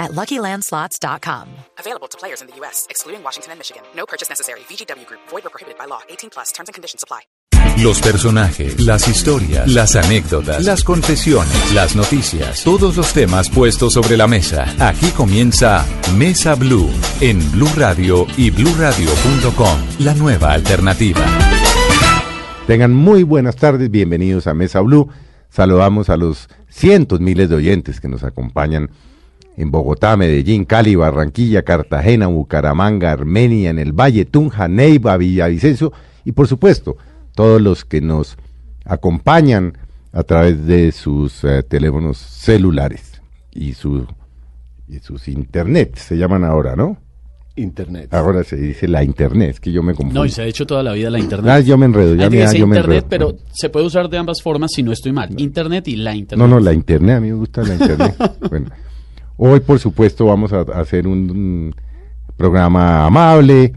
at LuckyLandSlots.com. Available to players in the U.S., excluding Washington and Michigan. No purchase necessary. VGW Group. Void or prohibited by law. 18 plus. Terms and conditions apply. Los personajes, las historias, las anécdotas, las confesiones, las noticias, todos los temas puestos sobre la mesa. Aquí comienza Mesa Blue en Blue Radio y BlueRadio.com, la nueva alternativa. Tengan muy buenas tardes, bienvenidos a Mesa Blue. Saludamos a los cientos miles de oyentes que nos acompañan en Bogotá, Medellín, Cali, Barranquilla, Cartagena, Bucaramanga, Armenia, en el Valle, Tunja, Neiva, Villavicencio y por supuesto todos los que nos acompañan a través de sus eh, teléfonos celulares y, su, y sus internet, se llaman ahora, ¿no? Internet. Ahora se dice la internet, es que yo me confundo. No, y se ha hecho toda la vida la internet. Ah, yo me enredo, ya me, yo me internet, enredo. pero se puede usar de ambas formas si no estoy mal. Internet y la internet. No, no, la internet, a mí me gusta la internet. bueno, hoy por supuesto vamos a, hacer un, un programa amable,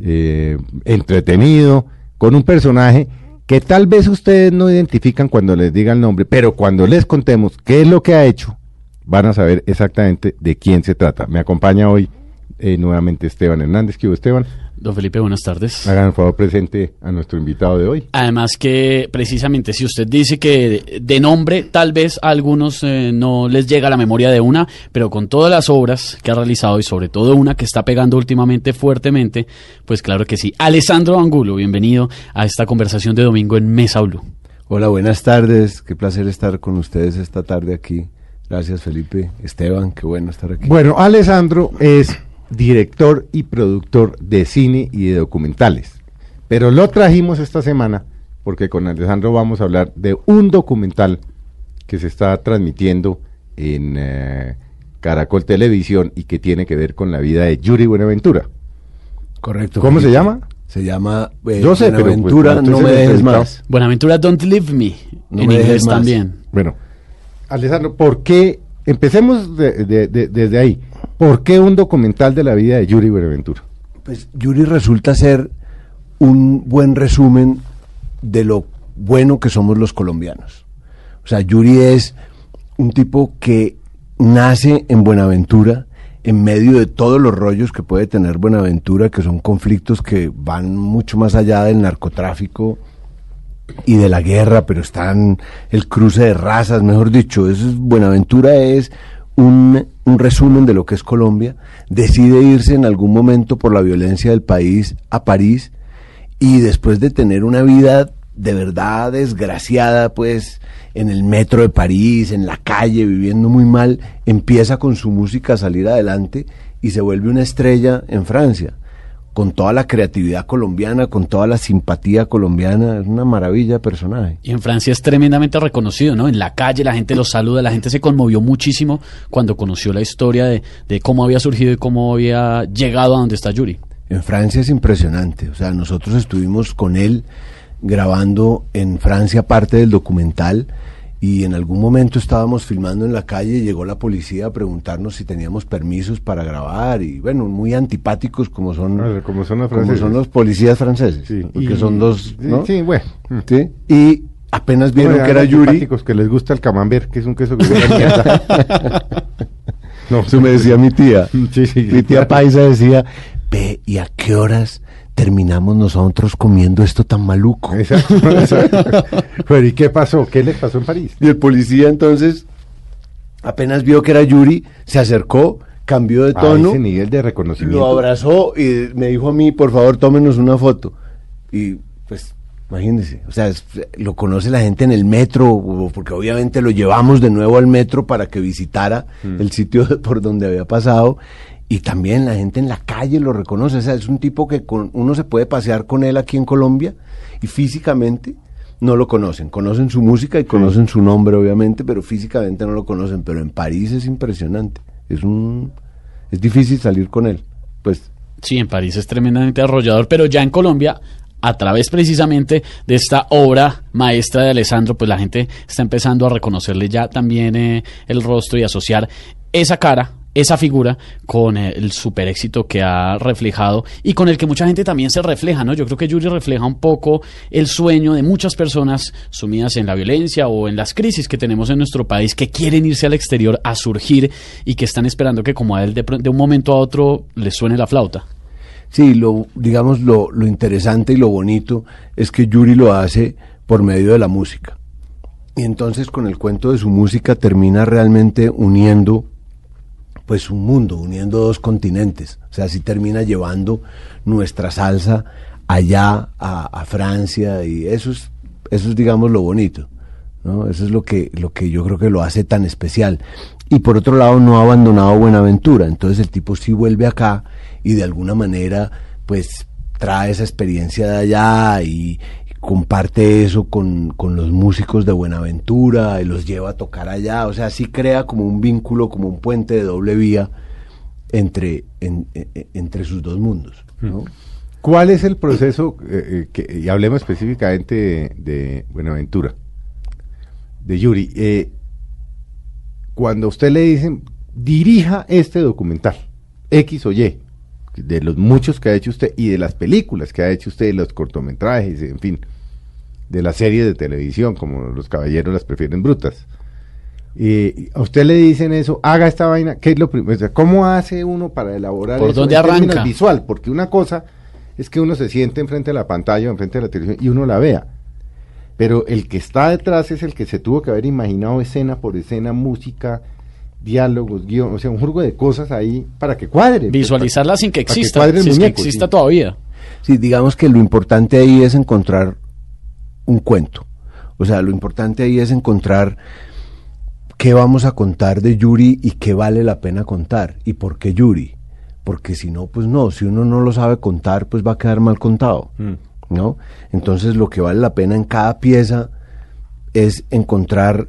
eh, entretenido, con un personaje que tal vez ustedes no identifican cuando les diga el nombre, pero cuando les contemos qué es lo que ha hecho, van a saber exactamente de quién se trata. Me acompaña hoy eh, nuevamente Esteban Hernández. ¿Qué hubo, Esteban? Don Felipe, buenas tardes. Hagan el favor presente a nuestro invitado de hoy. Además que precisamente si usted dice que de nombre tal vez a algunos eh, no les llega a la memoria de una, pero con todas las obras que ha realizado y sobre todo una que está pegando últimamente fuertemente, pues claro que sí. Alessandro Angulo, bienvenido a esta conversación de domingo en Mesa Blue. Hola, buenas tardes. Qué placer estar con ustedes esta tarde aquí. Gracias, Felipe. Esteban, qué bueno estar aquí. Bueno, Alessandro es director y productor de cine y de documentales. Pero lo trajimos esta semana porque con Alessandro vamos a hablar de un documental que se está transmitiendo en eh, Caracol Televisión y que tiene que ver con la vida de Yuri Buenaventura. Correcto. ¿Cómo se llama? Se llama eh, Yo sé, pero, pues, Buenaventura, no me dejes más. Buenaventura Don't Leave Me, No en me inglés también. Bueno, Alessandro, ¿por qué? Empecemos de- de- de- desde ahí. ¿Por qué un documental de la vida de Yuri Buenaventura? Pues Yuri resulta ser un buen resumen de lo bueno que somos los colombianos. O sea, Yuri es un tipo que nace en Buenaventura, en medio de todos los rollos que puede tener Buenaventura, que son conflictos que van mucho más allá del narcotráfico y de la guerra, pero están el cruce de razas, mejor dicho, es, Buenaventura es un, un resumen de lo que es Colombia, decide irse en algún momento por la violencia del país a París y después de tener una vida de verdad desgraciada, pues en el metro de París, en la calle, viviendo muy mal, empieza con su música a salir adelante y se vuelve una estrella en Francia con toda la creatividad colombiana, con toda la simpatía colombiana, es una maravilla de personaje. Y en Francia es tremendamente reconocido, ¿no? En la calle la gente lo saluda, la gente se conmovió muchísimo cuando conoció la historia de, de cómo había surgido y cómo había llegado a donde está Yuri. En Francia es impresionante, o sea, nosotros estuvimos con él grabando en Francia parte del documental y en algún momento estábamos filmando en la calle y llegó la policía a preguntarnos si teníamos permisos para grabar y bueno, muy antipáticos como son, Ah, como son los como son los policías franceses, Sí, porque y- son dos, sí, ¿no? Sí, bueno. ¿Sí? Y apenas vieron Bueno, que era Yuri, antipáticos que les gusta el camembert, que es un queso que mierda. no, eso me decía mi tía. Sí, sí, Mi tía Paisa decía, ve, ¿y a qué horas terminamos nosotros comiendo esto tan maluco? Exacto, exacto. Pero ¿y qué pasó? ¿Qué les pasó en París? Y el policía entonces, apenas vio que era Yuri, se acercó, cambió de A tono, ese nivel de reconocimiento. lo abrazó y me dijo a mí, por favor, tómenos una foto. Y pues, imagínense, o sea, es- lo conoce la gente en el metro, porque obviamente lo llevamos de nuevo al metro para que visitara Mm. el sitio por donde había pasado. Y también la gente en la calle lo reconoce. O sea, es un tipo que con, uno se puede pasear con él aquí en Colombia y físicamente no lo conocen. Conocen su música y conocen su nombre, obviamente, pero físicamente no lo conocen. Pero en París es impresionante. Es un es difícil salir con él. Pues Sí, en París es tremendamente arrollador, pero ya en Colombia a través precisamente de esta obra maestra de Alessandro, pues la gente está empezando a reconocerle ya también eh, el rostro y asociar esa cara esa figura con el super éxito que ha reflejado y con el que mucha gente también se refleja, ¿no? Yo creo que Yuri refleja un poco el sueño de muchas personas sumidas en la violencia o en las crisis que tenemos en nuestro país que quieren irse al exterior a surgir y que están esperando que como a él de, de un momento a otro les suene la flauta. Sí, lo, digamos, lo, lo interesante y lo bonito es que Yuri lo hace por medio de la música. Y entonces con el cuento de su música termina realmente uniendo pues un mundo, uniendo dos continentes. O sea, así termina llevando nuestra salsa allá a, Francia y eso es, eso es digamos lo bonito. ¿no? Eso es lo que, lo que yo creo que lo hace tan especial. Y por otro lado no ha abandonado Buenaventura, entonces el tipo sí vuelve acá y de alguna manera pues trae esa experiencia de allá y, comparte eso con, con, los músicos de Buenaventura y los lleva a tocar allá, o sea, sí crea como un vínculo, como un puente de doble vía entre, entre sus dos mundos. ¿no? ¿Cuál es el proceso, eh, eh, que, y hablemos específicamente de, Buenaventura, de Yuri, eh, cuando usted le dicen, dirija este documental, X o Y, de los muchos que ha hecho usted y de las películas que ha hecho usted, los cortometrajes, en fin, de las series de televisión, como los caballeros las prefieren brutas. Y a usted le dicen eso, haga esta vaina, ¿qué es lo primero? O sea, ¿Cómo hace uno para elaborar ¿Por eso dónde arranca? visual? Porque una cosa es que uno se siente enfrente de la pantalla o enfrente de la televisión y uno la vea. Pero el que está detrás es el que se tuvo que haber imaginado escena por escena, música, diálogos, guion, o sea, un juego de cosas ahí para que cuadre. Pues, Visualizarla sin que exista, que sin que exista todavía. Sí, digamos que lo importante ahí es encontrar un cuento. O sea, lo importante ahí es encontrar qué vamos a contar de Yuri y qué vale la pena contar y por qué Yuri. Porque si no, pues no, si uno no lo sabe contar, pues va a quedar mal contado. Mm. ¿No? Entonces lo que vale la pena en cada pieza es encontrar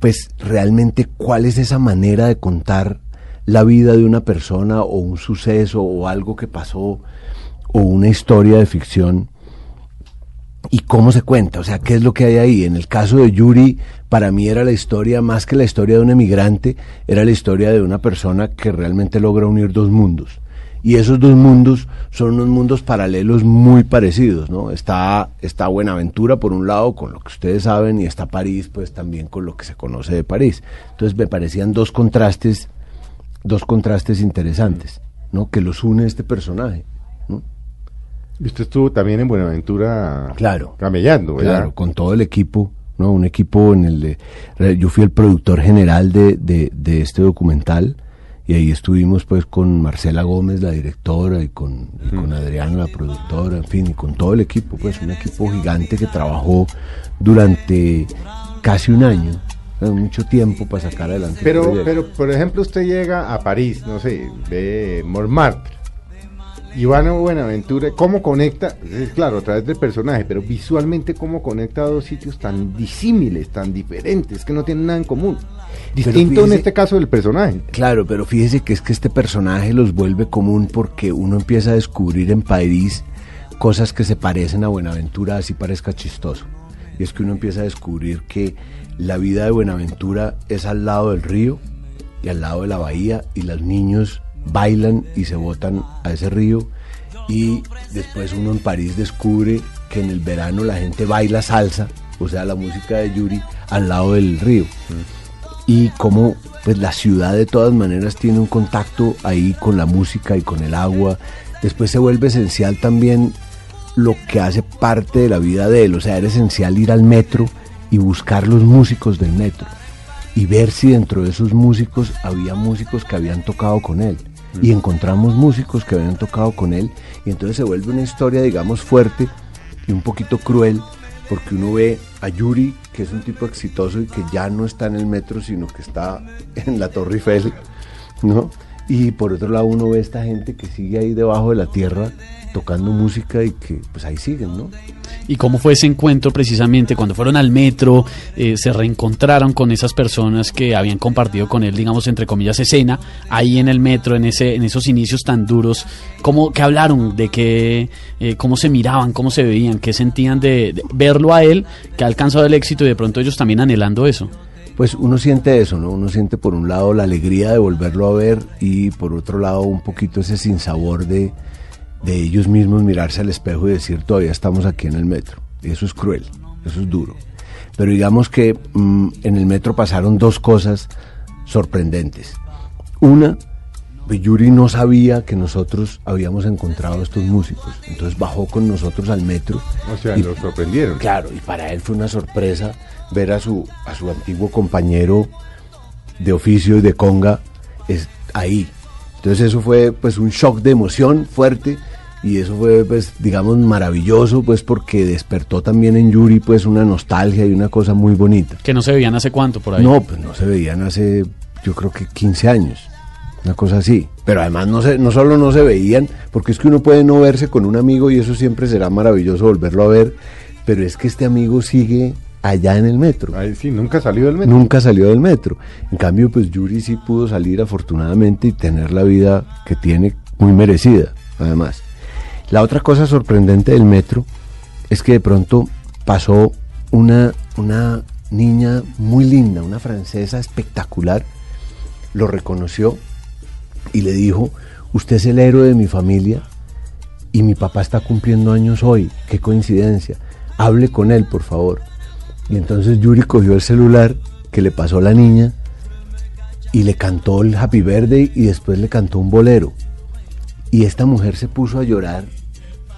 pues realmente cuál es esa manera de contar la vida de una persona o un suceso o algo que pasó o una historia de ficción y cómo se cuenta, o sea, qué es lo que hay ahí. En el caso de Yuri, para mí era la historia, más que la historia de un emigrante, era la historia de una persona que realmente logra unir dos mundos. Y esos dos mundos son unos mundos paralelos muy parecidos, ¿no? Está, está Buenaventura por un lado, con lo que ustedes saben, y está París, pues también con lo que se conoce de París. Entonces me parecían dos contrastes, dos contrastes interesantes, ¿no? Que los une este personaje. Y usted estuvo también en Buenaventura claro, camellando, ¿verdad? Claro, con todo el equipo, ¿no? Un equipo en el de... Yo fui el productor general de, de, de este documental y ahí estuvimos pues con Marcela Gómez, la directora, y con, con Adriana, la productora, en fin, y con todo el equipo, pues un equipo gigante que trabajó durante casi un año, mucho tiempo para sacar adelante. Pero, pero, por ejemplo, usted llega a París, no sé, ve Montmartre, Ivana Buenaventura, ¿cómo conecta? Es claro, a través del personaje, pero visualmente, ¿cómo conecta a dos sitios tan disímiles, tan diferentes, que no tienen nada en común? Distinto en este caso del personaje. Claro, pero fíjese que es que este personaje los vuelve común porque uno empieza a descubrir en París cosas que se parecen a Buenaventura, así parezca chistoso. Y es que uno empieza a descubrir que la vida de Buenaventura es al lado del río y al lado de la bahía y los niños bailan y se botan a ese río y después uno en París descubre que en el verano la gente baila salsa, o sea, la música de Yuri al lado del río. Y como pues la ciudad de todas maneras tiene un contacto ahí con la música y con el agua. Después se vuelve esencial también lo que hace parte de la vida de él, o sea, era esencial ir al metro y buscar los músicos del metro y ver si dentro de esos músicos había músicos que habían tocado con él y encontramos músicos que habían tocado con él y entonces se vuelve una historia digamos fuerte y un poquito cruel porque uno ve a Yuri que es un tipo exitoso y que ya no está en el metro sino que está en la Torre Eiffel ¿no? Y por otro lado uno ve esta gente que sigue ahí debajo de la tierra tocando música y que pues ahí siguen, ¿no? y cómo fue ese encuentro precisamente cuando fueron al metro, eh, se reencontraron con esas personas que habían compartido con él, digamos, entre comillas, escena, ahí en el metro, en, ese, en esos inicios tan duros, cómo, que hablaron de que, eh, cómo se miraban, cómo se veían, qué sentían de, de verlo a él, que ha alcanzado el éxito y de pronto ellos también anhelando eso. Pues uno siente eso, ¿no? Uno siente por un lado la alegría de volverlo a ver y por otro lado un poquito ese sinsabor de, de ellos mismos mirarse al espejo y decir todavía estamos aquí en el metro. Eso es cruel, eso es duro. Pero digamos que mm, en el metro pasaron dos cosas sorprendentes. Una, Yuri no sabía que nosotros habíamos encontrado a estos músicos. Entonces bajó con nosotros al metro. O sea, y- lo sorprendieron. Claro, y para él fue una sorpresa ver a su, a su antiguo compañero de oficio y de conga es, ahí. Entonces eso fue pues un shock de emoción fuerte y eso fue pues digamos maravilloso pues porque despertó también en Yuri pues una nostalgia y una cosa muy bonita. Que no se veían hace cuánto por ahí. No, pues no se veían hace yo creo que 15 años. Una cosa así. Pero además no, se, no solo no se veían, porque es que uno puede no verse con un amigo y eso siempre será maravilloso volverlo a ver, pero es que este amigo sigue allá en el metro. Ay, sí, nunca salió del metro. Nunca salió del metro. En cambio, pues Yuri sí pudo salir afortunadamente y tener la vida que tiene muy merecida, además. La otra cosa sorprendente del metro es que de pronto pasó una, una niña muy linda, una francesa espectacular, lo reconoció y le dijo, usted es el héroe de mi familia y mi papá está cumpliendo años hoy, qué coincidencia, hable con él, por favor. Y entonces Yuri cogió el celular que le pasó la niña y le cantó el Happy Birthday y después le cantó un bolero. Y esta mujer se puso a llorar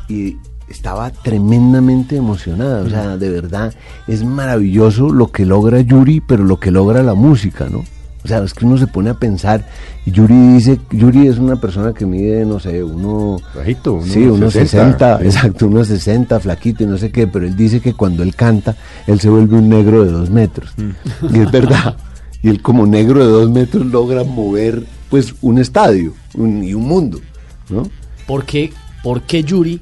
y estaba tremendamente emocionada. O sea, de verdad, es maravilloso lo que logra Yuri, pero lo que logra la música, ¿no? O sea, es que uno se pone a pensar, y Yuri dice, Yuri es una persona que mide, no sé, uno... Bajito, unos sí, unos 60, 60, sí. exacto, unos 60, flaquito y no sé qué, pero él dice que cuando él canta, él se vuelve un negro de dos metros. Mm. Y es verdad. Y él como negro de dos metros logra mover, pues, un estadio un- y un mundo, ¿no? ¿Por qué, por qué Yuri,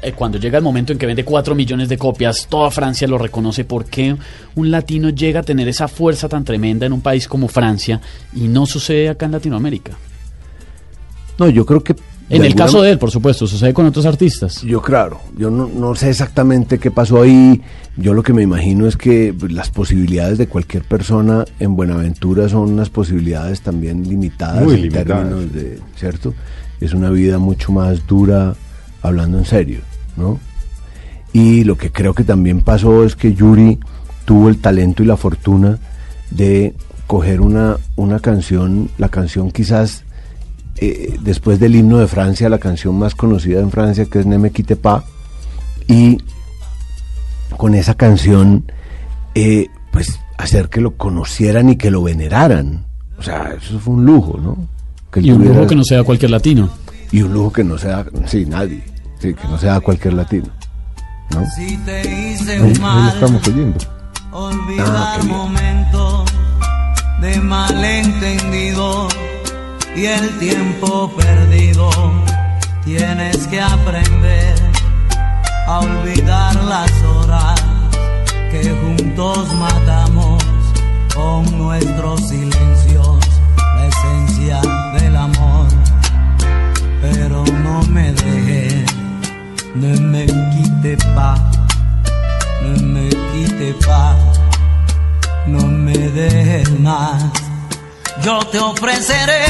eh, cuando llega el momento en que vende 4 millones de copias, toda Francia lo reconoce, por qué un latino llega a tener esa fuerza tan tremenda en un país como Francia y no sucede acá en Latinoamérica? No, yo creo que... En el alguna caso de él, por supuesto, sucede con otros artistas. Yo claro, yo no, no sé exactamente qué pasó ahí. Yo lo que me imagino es que las posibilidades de cualquier persona en Buenaventura son unas posibilidades también limitadas Muy en limitadas. términos de, ¿cierto? Es una vida mucho más dura hablando en serio, ¿no? Y lo que creo que también pasó es que Yuri tuvo el talento y la fortuna de coger una, una canción, la canción quizás eh, después del himno de Francia, la canción más conocida en Francia, que es Ne me quitte pas, y con esa canción, eh, pues hacer que lo conocieran y que lo veneraran. O sea, eso fue un lujo, ¿no? Que Y un lujo que no sea cualquier latino. y un lujo que no sea, sí, nadie, sí, que no sea cualquier latino, ¿no? Si te hice Ahí, ahí lo mal, estamos oyendo. olvidar Ah, momentos de malentendido y el tiempo perdido. Tienes que aprender a olvidar las horas que juntos matamos con nuestros silencios, la esencia del amor. Pero no me dejes, no me quite paz, no me quite paz, no me dejes más. Yo te ofreceré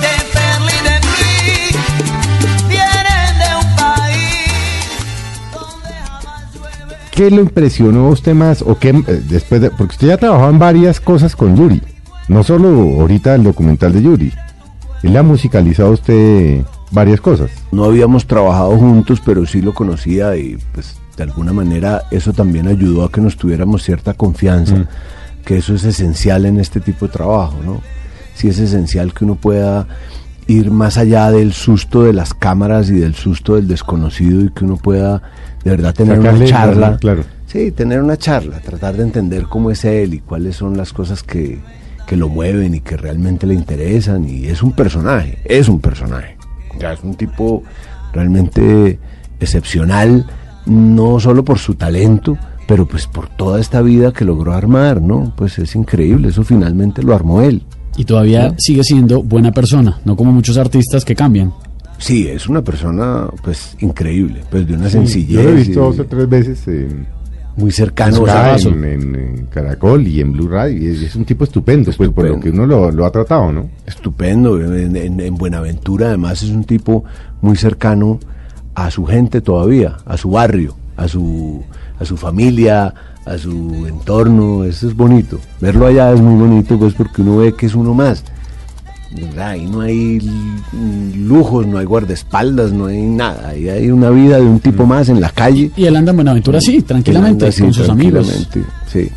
de perla y de brillo, vienen de un país donde jamás llueve. ¿Qué lo impresionó a usted más? ¿O qué, eh, después de, porque usted ya trabajó en varias cosas con Yuri. No solo ahorita el documental de Yuri. Él le ha musicalizado usted varias cosas. No habíamos trabajado juntos, pero sí lo conocía y pues de alguna manera eso también ayudó a que nos tuviéramos cierta confianza, Mm. que eso es esencial en este tipo de trabajo, ¿no? Sí es esencial que uno pueda ir más allá del susto de las cámaras y del susto del desconocido y que uno pueda de verdad tener Sacarle una charla. claro. Sí, tener una charla, tratar de entender cómo es él y cuáles son las cosas que, que lo mueven y que realmente le interesan. Y es un personaje, es un personaje. Es un tipo realmente excepcional, no solo por su talento, pero pues por toda esta vida que logró armar, ¿no? Pues es increíble, eso finalmente lo armó él. Y todavía sigue siendo buena persona, no como muchos artistas que cambian. Sí, es una persona pues increíble, pues de una Sí, sencillez. Yo lo he visto dos o tres veces en, muy cercano. en, en- en Caracol y en Blue Radio. Y es, es un tipo estupendo, pues por lo que uno lo, lo ha tratado, ¿no? estupendo. En, en- en Buenaventura además es un tipo muy cercano a su gente todavía, a su barrio, a su, a su familia, a su entorno. Eso es bonito. Verlo allá es muy bonito pues porque uno ve que es uno más. Ahí no hay lujos, no hay guardaespaldas, no hay nada. Ahí hay una vida de un tipo más en la calle. Y él anda en Buenaventura, sí, tranquilamente, así, con sus amigos. Sí.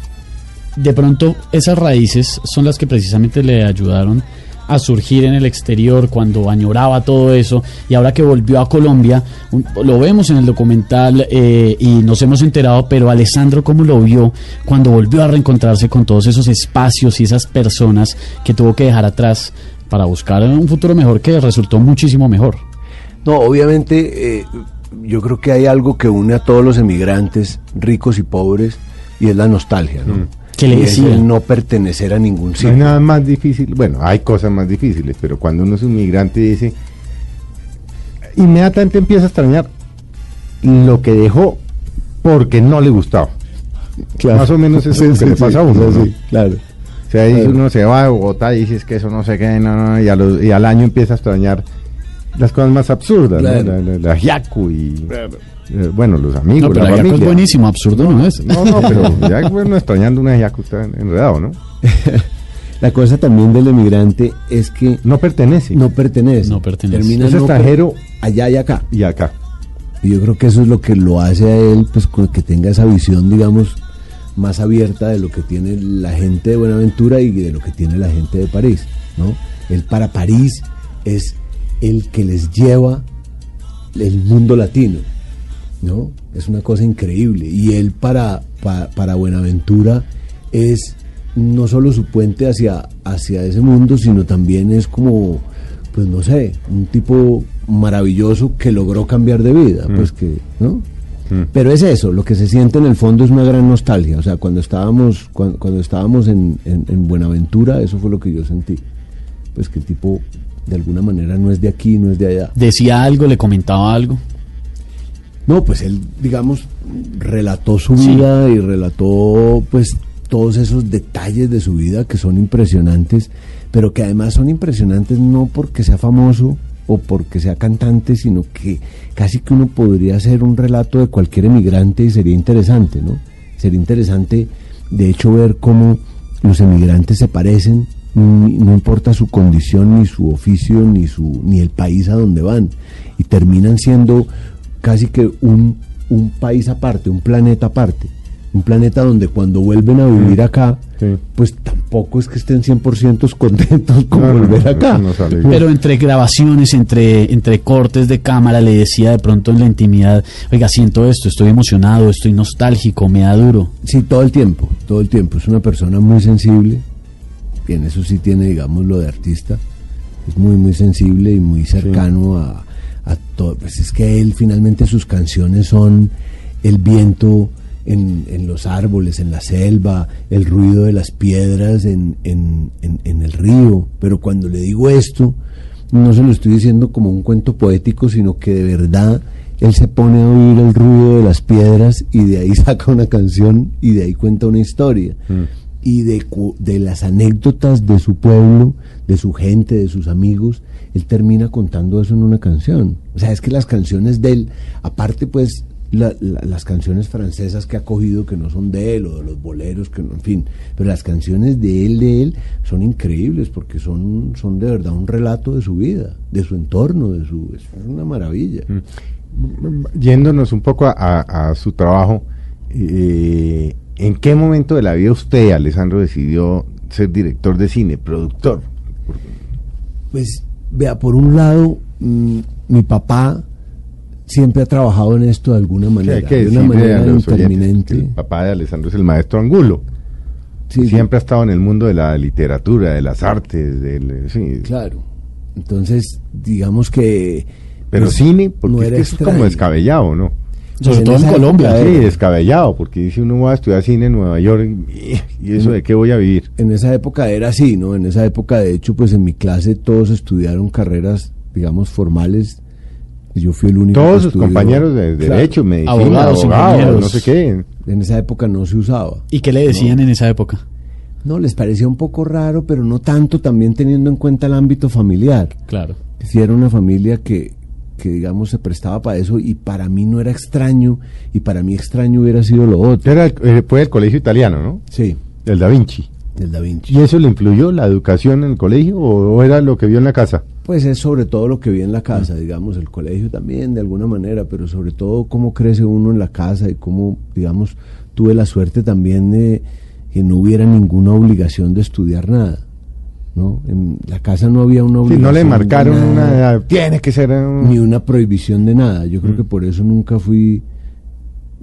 De pronto, esas raíces son las que precisamente le ayudaron a surgir en el exterior cuando añoraba todo eso y ahora que volvió a Colombia, un- lo vemos en el documental eh, y nos hemos enterado, pero Alessandro, ¿cómo lo vio cuando volvió a reencontrarse con todos esos espacios y esas personas que tuvo que dejar atrás para buscar un futuro mejor que resultó muchísimo mejor? No, obviamente eh, yo creo que hay algo que une a todos los emigrantes, ricos y pobres, y es la nostalgia, ¿no? ¿Qué le es decía? el no pertenecer a ningún No hay sitio. nada más difícil, bueno, hay cosas más difíciles, pero cuando uno es un migrante dice, inmediatamente empieza a extrañar lo que dejó porque no le gustaba. Más o menos eso es lo que le pasa a uno, ¿no? claro. O sea, ahí Claro. uno se va a Bogotá y dices que eso no sé qué, no, no, y, a los- y al año empieza a extrañar las cosas más absurdas. La, la, y, eh, bueno, los amigos, No, pero la es buenísimo, absurdo no es. No, no, pero ya bueno, extrañando una ajiaco está enredado, ¿no? La cosa también del emigrante es que No pertenece. no pertenece. No pertenece. Termina Es extranjero allá y acá. y acá. Y yo creo que eso es lo que lo hace a él, pues con que tenga esa visión, digamos, más abierta de lo que tiene la gente de Buenaventura y de lo que tiene la gente de París, ¿no? Él para París es el que les lleva el mundo latino, ¿no? Es una cosa increíble. Y él para, pa- para Buenaventura es no solo su puente hacia, hacia ese mundo, sino también es como, pues no sé, un tipo maravilloso que logró cambiar de vida, pues que, ¿no? Mm. Pero es eso, lo que se siente en el fondo es una gran nostalgia. O sea, cuando estábamos, cuando, cuando estábamos en, en- en Buenaventura, eso fue lo que yo sentí. Pues que el tipo, de alguna manera, no es de aquí, no es de allá. Decía algo, le comentaba algo. No, pues él, digamos, relató su Sí. vida y relató, pues, todos esos detalles de su vida que son impresionantes, pero que además son impresionantes no porque sea famoso o porque sea cantante, sino que casi que uno podría hacer un relato de cualquier emigrante y sería interesante, ¿no? Sería interesante, de hecho, ver cómo los emigrantes se parecen, no importa su condición, ni su oficio, ni, su, ni el país a donde van, y terminan siendo casi que un, un país aparte, un planeta aparte. Un planeta donde cuando vuelven a vivir acá, Sí. pues tampoco es que estén 100% contentos con No, volver no, acá. no. Pero entre grabaciones, entre, entre cortes de cámara, le decía de pronto en la intimidad, oiga, siento esto, estoy emocionado, estoy nostálgico, me da duro. Sí, todo el tiempo, todo el tiempo. Es una persona muy sensible. Y en eso sí tiene, digamos, lo de artista. Es muy, muy sensible y muy cercano a, a todo. Pues es que él finalmente sus canciones son el viento en, en los árboles, en la selva, el ruido de las piedras en, en, en, el río. Pero cuando le digo esto, no se lo estoy diciendo como un cuento poético, sino que de verdad él se pone a oír el ruido de las piedras y de ahí saca una canción y de ahí cuenta una historia. Y de, de las anécdotas de su pueblo, de su gente, de sus amigos, él termina contando eso en una canción. O sea, es que las canciones de él, aparte pues la- la- las canciones francesas que ha cogido que no son de él o de los boleros que no, en fin, pero las canciones de él, de él, son increíbles porque son, son de verdad un relato de su vida, de su entorno, de su, es una maravilla. Yéndonos un poco a, a- a su trabajo, eh, ¿en qué momento de la vida usted, Alessandro, decidió ser director de cine, productor? Pues, vea, por un lado, mm, mi papá siempre ha trabajado en esto de alguna manera, hay que de una manera interminente. el papá de Alessandro es el maestro Angulo. Sí, Siempre ha estado en el mundo de la literatura, de las artes, del, sí. Claro. Entonces, digamos que... Pero pues, cine, porque no es que como descabellado, ¿no? Sobre en todo en Colombia. época Sí, descabellado, porque dice uno va a estudiar cine en Nueva York y, y eso de qué voy a vivir. en esa época era así, ¿no? En esa época, de hecho, pues en mi clase todos estudiaron carreras, digamos, formales. Y Yo fui el único. que Todos sus compañeros de Claro. derecho, medicina, Abogados, no sé qué. En esa época no se usaba. ¿Y qué le decían en esa época? No, les parecía un poco raro, pero no tanto, también teniendo en cuenta el ámbito familiar. Claro. Si era una familia que, que, digamos, se prestaba para eso y para mí no era extraño y para mí extraño hubiera sido lo otro. Era el- eh, fue el colegio italiano, ¿no? Sí, El Da Vinci. del Da Vinci. ¿Y eso le influyó la educación en el colegio o, o era lo que vio en la casa? Pues es sobre todo lo que vi en la casa, digamos, el colegio también de alguna manera, pero sobre todo cómo crece uno en la casa y cómo, digamos, tuve la suerte también de que no hubiera ninguna obligación de estudiar nada. ¿no? En la casa no había una Sí, obligación. no le marcaron nada, una tiene que ser un- Ni una prohibición de nada. Yo Mm. creo que por eso nunca fui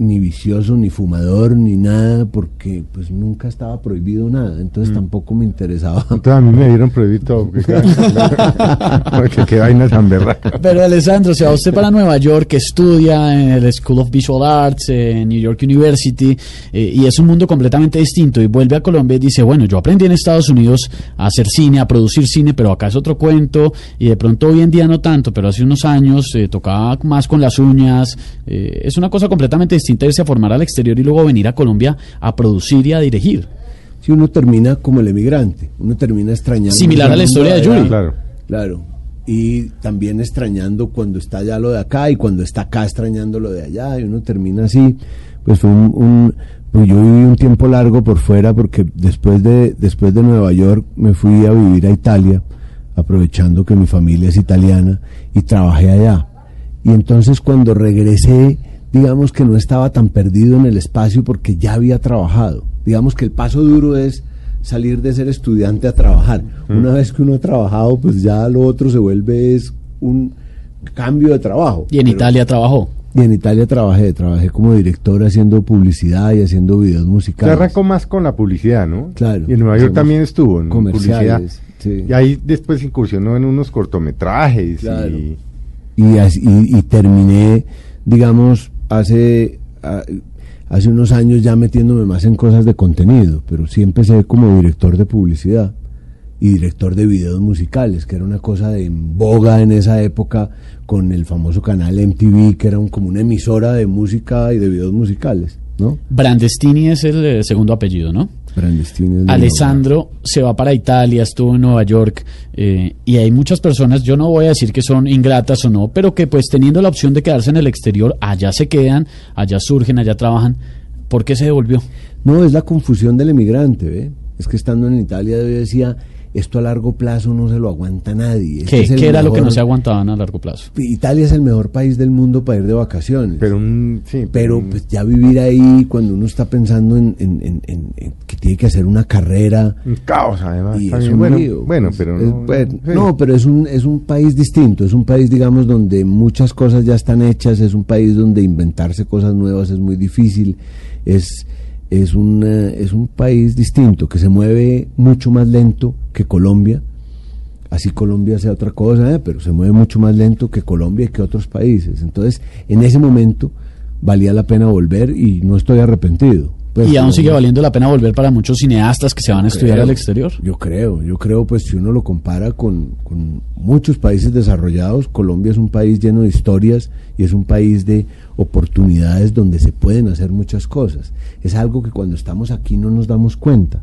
ni vicioso, ni fumador, ni nada, porque pues nunca estaba prohibido nada. Mm. Entonces tampoco me interesaba. Entonces a mí me dieron prohibir todo. Porque, porque qué vaina tan berraca. Pero Alessandro, se va usted para Nueva York, que estudia en el School of Visual Arts, eh, en New York University, eh, y es un mundo completamente distinto, y vuelve a Colombia y dice, bueno, yo aprendí en Estados Unidos a hacer cine, a producir cine, pero acá es otro cuento, y de pronto hoy en día no tanto, pero hace unos años eh, tocaba más con las uñas, eh, es una cosa completamente distinta irse a formar al exterior y luego venir a Colombia a producir y a dirigir. Si uno termina como el emigrante, uno termina extrañando. Similar a la historia de. Yuri. Claro. Claro. Y también extrañando cuando está allá lo de acá y cuando está acá extrañando lo de allá y uno termina así. Pues fue un, un- pues yo viví un tiempo largo por fuera porque después de después de Nueva York me fui a vivir a Italia, aprovechando que mi familia es italiana y trabajé allá. Y entonces cuando regresé, digamos que no estaba tan perdido en el espacio porque ya había trabajado. Digamos que el paso duro es salir de ser estudiante a trabajar. Una vez que uno ha trabajado, pues ya lo otro se vuelve es un cambio de trabajo. Y en Pero- Italia trabajó. Y en Italia trabajé, trabajé como director haciendo publicidad y haciendo videos Se musicales. arrancó más con la publicidad, ¿no? Claro. Y en Nueva York también estuvo en publicidad. comerciales, sí. Y ahí después incursionó en unos cortometrajes. Claro. Y, y- y terminé, digamos, hace, hace unos años ya metiéndome más en cosas de contenido, pero sí empecé como director de publicidad y director de videos musicales, que era una cosa de en boga en esa época con el famoso canal MTV, que era como una emisora de música y de videos musicales, ¿no? Brandestini es el eh, segundo apellido, ¿no? Alessandro se va para Italia, estuvo en Nueva York eh, y hay muchas personas, yo no voy a decir que son ingratas o no, pero que pues teniendo la opción de quedarse en el exterior, allá se quedan, allá surgen, allá trabajan. ¿Por qué se devolvió? No, es la confusión del emigrante, ¿ve? Es que estando en Italia yo decía, esto a largo plazo no se lo aguanta nadie. Este ¿Qué, es el qué era lo que no se aguantaban a largo plazo? Italia es el mejor país del mundo para ir de vacaciones. pero un, sí, Pero un- pues ya vivir ahí cuando uno está pensando en, en- en- en- en que tiene que hacer una carrera un caos además. y es también. un bueno, lío, bueno, pues, pero es- no, sí. no, pero es un es un país distinto, es un país digamos donde muchas cosas ya están hechas, es un país donde inventarse cosas nuevas es muy difícil, es es un eh, es un país distinto que se mueve mucho más lento que Colombia. Así Colombia sea otra cosa, eh, pero se mueve mucho más lento que Colombia y que otros países. Entonces, en ese momento valía la pena volver y no estoy arrepentido. Pues, y aún no- sigue valiendo la pena volver para muchos cineastas que se van a estudiar creo, al exterior. Yo creo, yo creo, pues si uno lo compara con, con muchos países desarrollados, Colombia es un país lleno de historias y es un país de oportunidades donde se pueden hacer muchas cosas. Es algo que cuando estamos aquí no nos damos cuenta,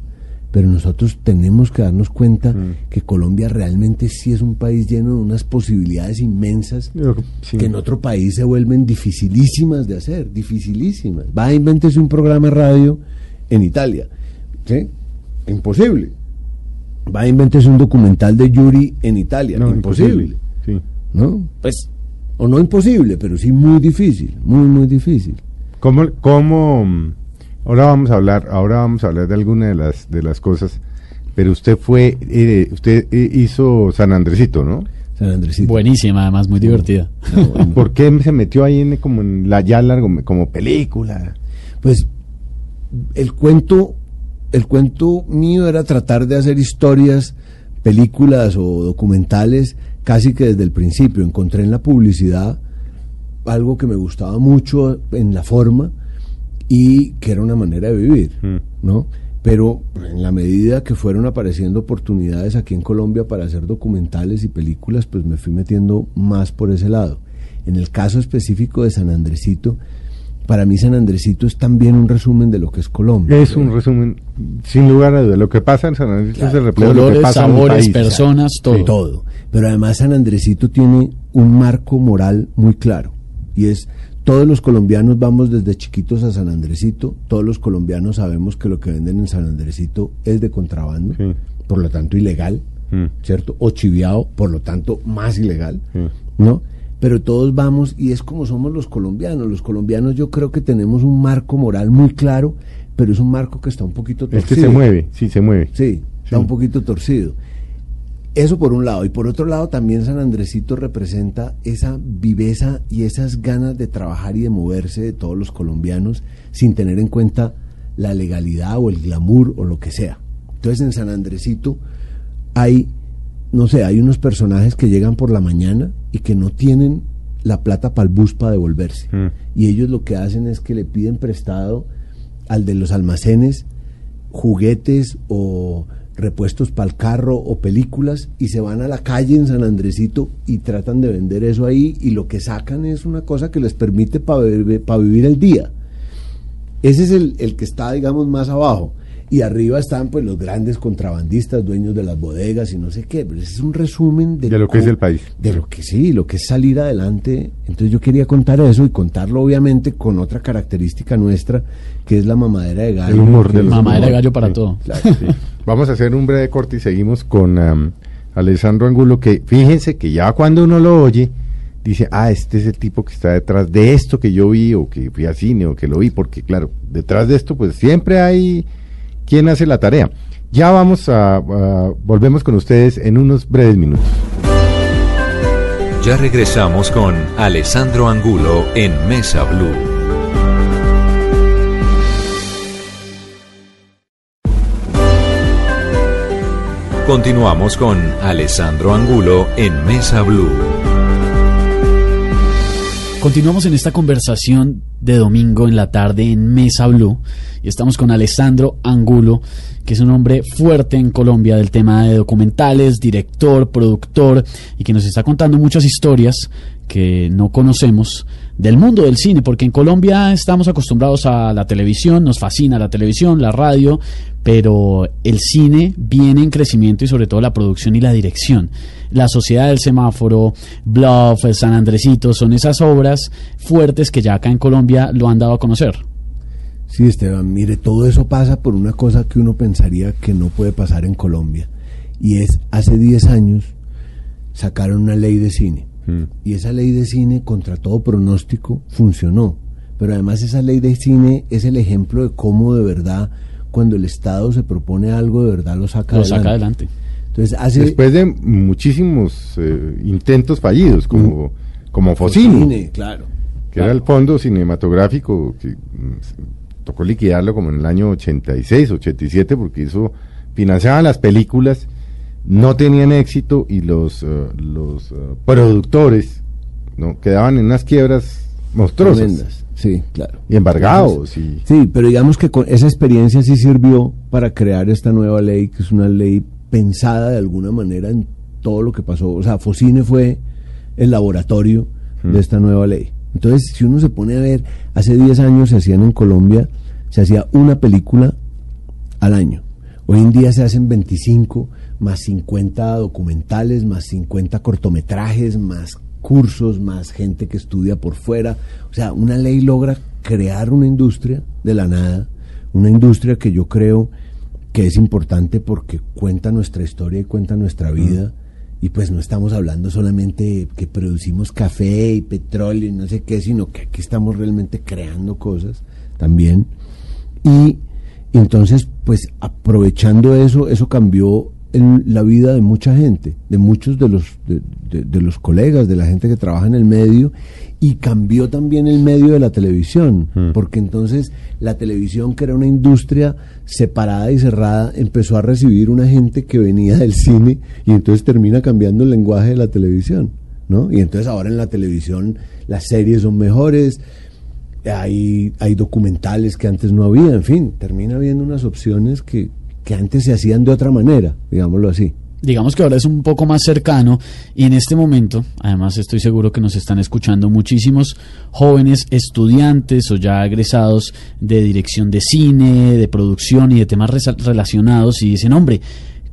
pero nosotros tenemos que darnos cuenta que Colombia realmente sí es un país lleno de unas posibilidades inmensas sí. que en otro país se vuelven dificilísimas de hacer, dificilísimas. Va a invéntese un programa radio en Italia, ¿sí? Imposible. Va a invéntese un documental de Yuri en Italia, No, imposible, Sí. ¿no? Pues, o no imposible, pero sí muy difícil, muy, muy difícil. ¿Cómo, cómo, mm, ahora vamos a hablar, ahora vamos a hablar de alguna de las, de las cosas, pero usted fue, eh, usted eh, hizo San Andresito, ¿no? San Andresito. Buenísima, además, muy divertida. Ah, bueno. ¿Por qué se metió ahí en, como en la ya largo, como película? Pues el cuento, el cuento mío era tratar de hacer historias, películas o documentales casi que desde el principio. Encontré en la publicidad algo que me gustaba mucho en la forma y que era una manera de vivir, Mm. ¿no? Pero en la medida que fueron apareciendo oportunidades aquí en Colombia para hacer documentales y películas, pues me fui metiendo más por ese lado. En el caso específico de San Andresito, para mí San Andresito es también un resumen de lo que es Colombia. Es un resumen, sin lugar a dudas. Lo que pasa en San Andrés es el reflejo de lo que Colores, pasa en el sabores, país. personas, todo. todo. Pero además San Andresito tiene un marco moral muy claro. Y es, todos los colombianos vamos desde chiquitos a San Andresito, todos los colombianos sabemos que lo que venden en San Andresito es de contrabando, Sí. por lo tanto ilegal, Mm. ¿cierto? O chiviado, por lo tanto más ilegal. ¿no? Pero todos vamos y es como somos los colombianos. Los colombianos yo creo que tenemos un marco moral muy claro, pero es un marco que está un poquito Es torcido. que se mueve, sí, se mueve. Sí, está Sí. un poquito torcido. Eso por un lado. Y por otro lado también San Andresito representa esa viveza y esas ganas de trabajar y de moverse de todos los colombianos sin tener en cuenta la legalidad o el glamour o lo que sea. Entonces en San Andresito hay, no sé, hay unos personajes que llegan por la mañana y que no tienen la plata para el bus para devolverse. Mm. Y ellos lo que hacen es que le piden prestado al de los almacenes juguetes o repuestos para el carro o películas y se van a la calle en San Andresito y tratan de vender eso ahí y lo que sacan es una cosa que les permite para vivir el día. Ese es el, el que está, digamos, más abajo. Y arriba están pues los grandes contrabandistas, dueños de las bodegas y no sé qué. Pero ese es un resumen de, De lo que es el país. De lo que sí, lo que es salir adelante. Entonces yo quería contar eso y contarlo obviamente con otra característica nuestra, que es la mamadera de gallo. El humor de los Mamadera de gallo para Sí. todo. Claro. Sí. Vamos a hacer un breve corte y seguimos con am, Alessandro Angulo, que fíjense que ya cuando uno lo oye, dice, ah, este es el tipo que está detrás de esto que yo vi, o que fui a cine, o que lo vi, porque claro, detrás de esto pues siempre hay quien hace la tarea. Ya vamos a, a- volvemos con ustedes en unos breves minutos. Ya regresamos con Alessandro Angulo en Mesa Blue. Continuamos con Alessandro Angulo en Mesa Blue. Continuamos en esta conversación de domingo en la tarde en Mesa Blue y estamos con Alessandro Angulo, que es un hombre fuerte en Colombia del tema de documentales, director, productor y que nos está contando muchas historias que no conocemos del mundo del cine, porque en Colombia estamos acostumbrados a la televisión, nos fascina la televisión, la radio, pero el cine viene en crecimiento y sobre todo la producción y la dirección. La Sociedad del Semáforo, Bluff, San Andresito, son esas obras fuertes que ya acá en Colombia lo han dado a conocer. Sí, Esteban, mire, todo eso pasa por una cosa que uno pensaría que no puede pasar en Colombia. Y es, hace 10 años sacaron una ley de cine. Mm. Y esa ley de cine, contra todo pronóstico, funcionó. Pero además esa ley de cine es el ejemplo de cómo de verdad, cuando el Estado se propone algo, de verdad lo saca Lo adelante. saca adelante. Entonces, hace... Después de muchísimos eh, intentos fallidos, como, como Focini, Cine, claro. que era el fondo cinematográfico que mm, tocó liquidarlo como en el año 86, 87, porque eso financiaban las películas, no tenían éxito y los, eh, los eh, productores no quedaban en unas quiebras monstruosas Tremendas. Sí, claro. y embargados. y, Sí, pero digamos que con esa experiencia sí sirvió para crear esta nueva ley, que es una ley pensada de alguna manera en todo lo que pasó. O sea, Focine fue el laboratorio de esta nueva ley. Entonces, si uno se pone a ver, hace 10 años se hacían en Colombia, se hacía una película al año. Hoy en día se hacen 25, más 50 documentales, más 50 cortometrajes, más cursos, más gente que estudia por fuera. O sea, una ley logra crear una industria de la nada, una industria que yo creo que es importante porque cuenta nuestra historia y cuenta nuestra vida. Y pues no estamos hablando solamente de que producimos café y petróleo y no sé qué, sino que aquí estamos realmente creando cosas también. Y entonces, pues aprovechando eso, eso cambió en la vida de mucha gente, de muchos de los, de, de- de los colegas, de la gente que trabaja en el medio, y cambió también el medio de la televisión, porque entonces la televisión, que era una industria separada y cerrada, empezó a recibir una gente que venía del cine y entonces termina cambiando el lenguaje de la televisión. ¿no? Y entonces ahora en la televisión las series son mejores, hay, hay documentales que antes no había, en fin, termina habiendo unas opciones que, que antes se hacían de otra manera, digámoslo así. digamos que ahora es un poco más cercano y en este momento, además estoy seguro que nos están escuchando muchísimos jóvenes estudiantes o ya egresados de dirección de cine, de producción y de temas relacionados y dicen, hombre,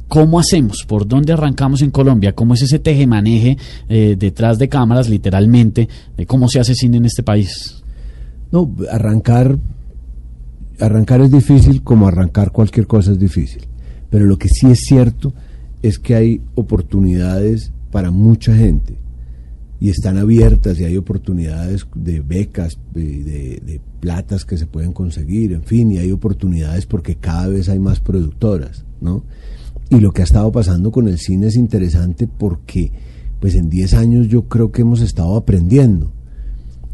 ¿cómo hacemos? ¿Por dónde arrancamos en Colombia? ¿Cómo es ese tejemaneje eh, detrás de cámaras, literalmente, de cómo se hace cine en este país? No, arrancar, arrancar es difícil como arrancar cualquier cosa es difícil. Pero lo que sí es cierto es que hay oportunidades para mucha gente y están abiertas y hay oportunidades de becas, de, de- platas que se pueden conseguir, en fin, y hay oportunidades porque cada vez hay más productoras, ¿no? Y lo que ha estado pasando con el cine es interesante porque, pues en 10 años yo creo que hemos estado aprendiendo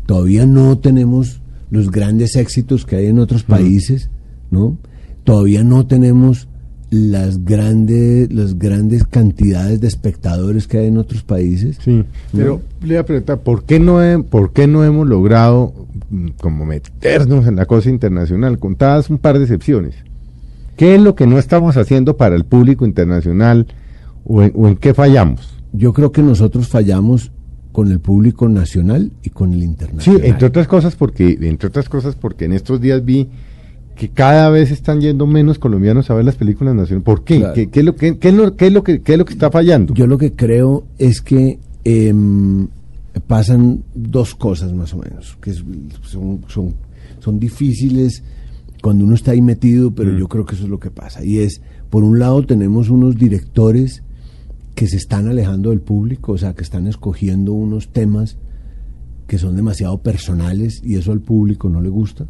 todavía no tenemos los grandes éxitos que hay en otros países, ¿no? Todavía no tenemos las grandes las grandes cantidades de espectadores que hay en otros países. Sí, pero le voy a preguntar, ¿por qué no, he- por qué no hemos logrado mm, como meternos en la cosa internacional, contadas un par de excepciones? ¿Qué es lo que no estamos haciendo para el público internacional o en, o en qué fallamos? Yo creo que nosotros fallamos con el público nacional y con el Sí, internacional. entre otras cosas porque entre otras cosas porque en estos días vi que cada vez están yendo menos colombianos a ver las películas nacionales. ¿Por qué? Claro. ¿Qué, qué es lo, qué, qué es lo, qué es lo que, qué es lo que está fallando? Yo lo que creo es que em, pasan dos cosas más o menos, que son, son, son difíciles cuando uno está ahí metido, pero yo creo que eso es lo que pasa. Y es, por un lado tenemos unos directores que se están alejando del público, o sea, que están escogiendo unos temas que son demasiado personales y eso al público no le gusta.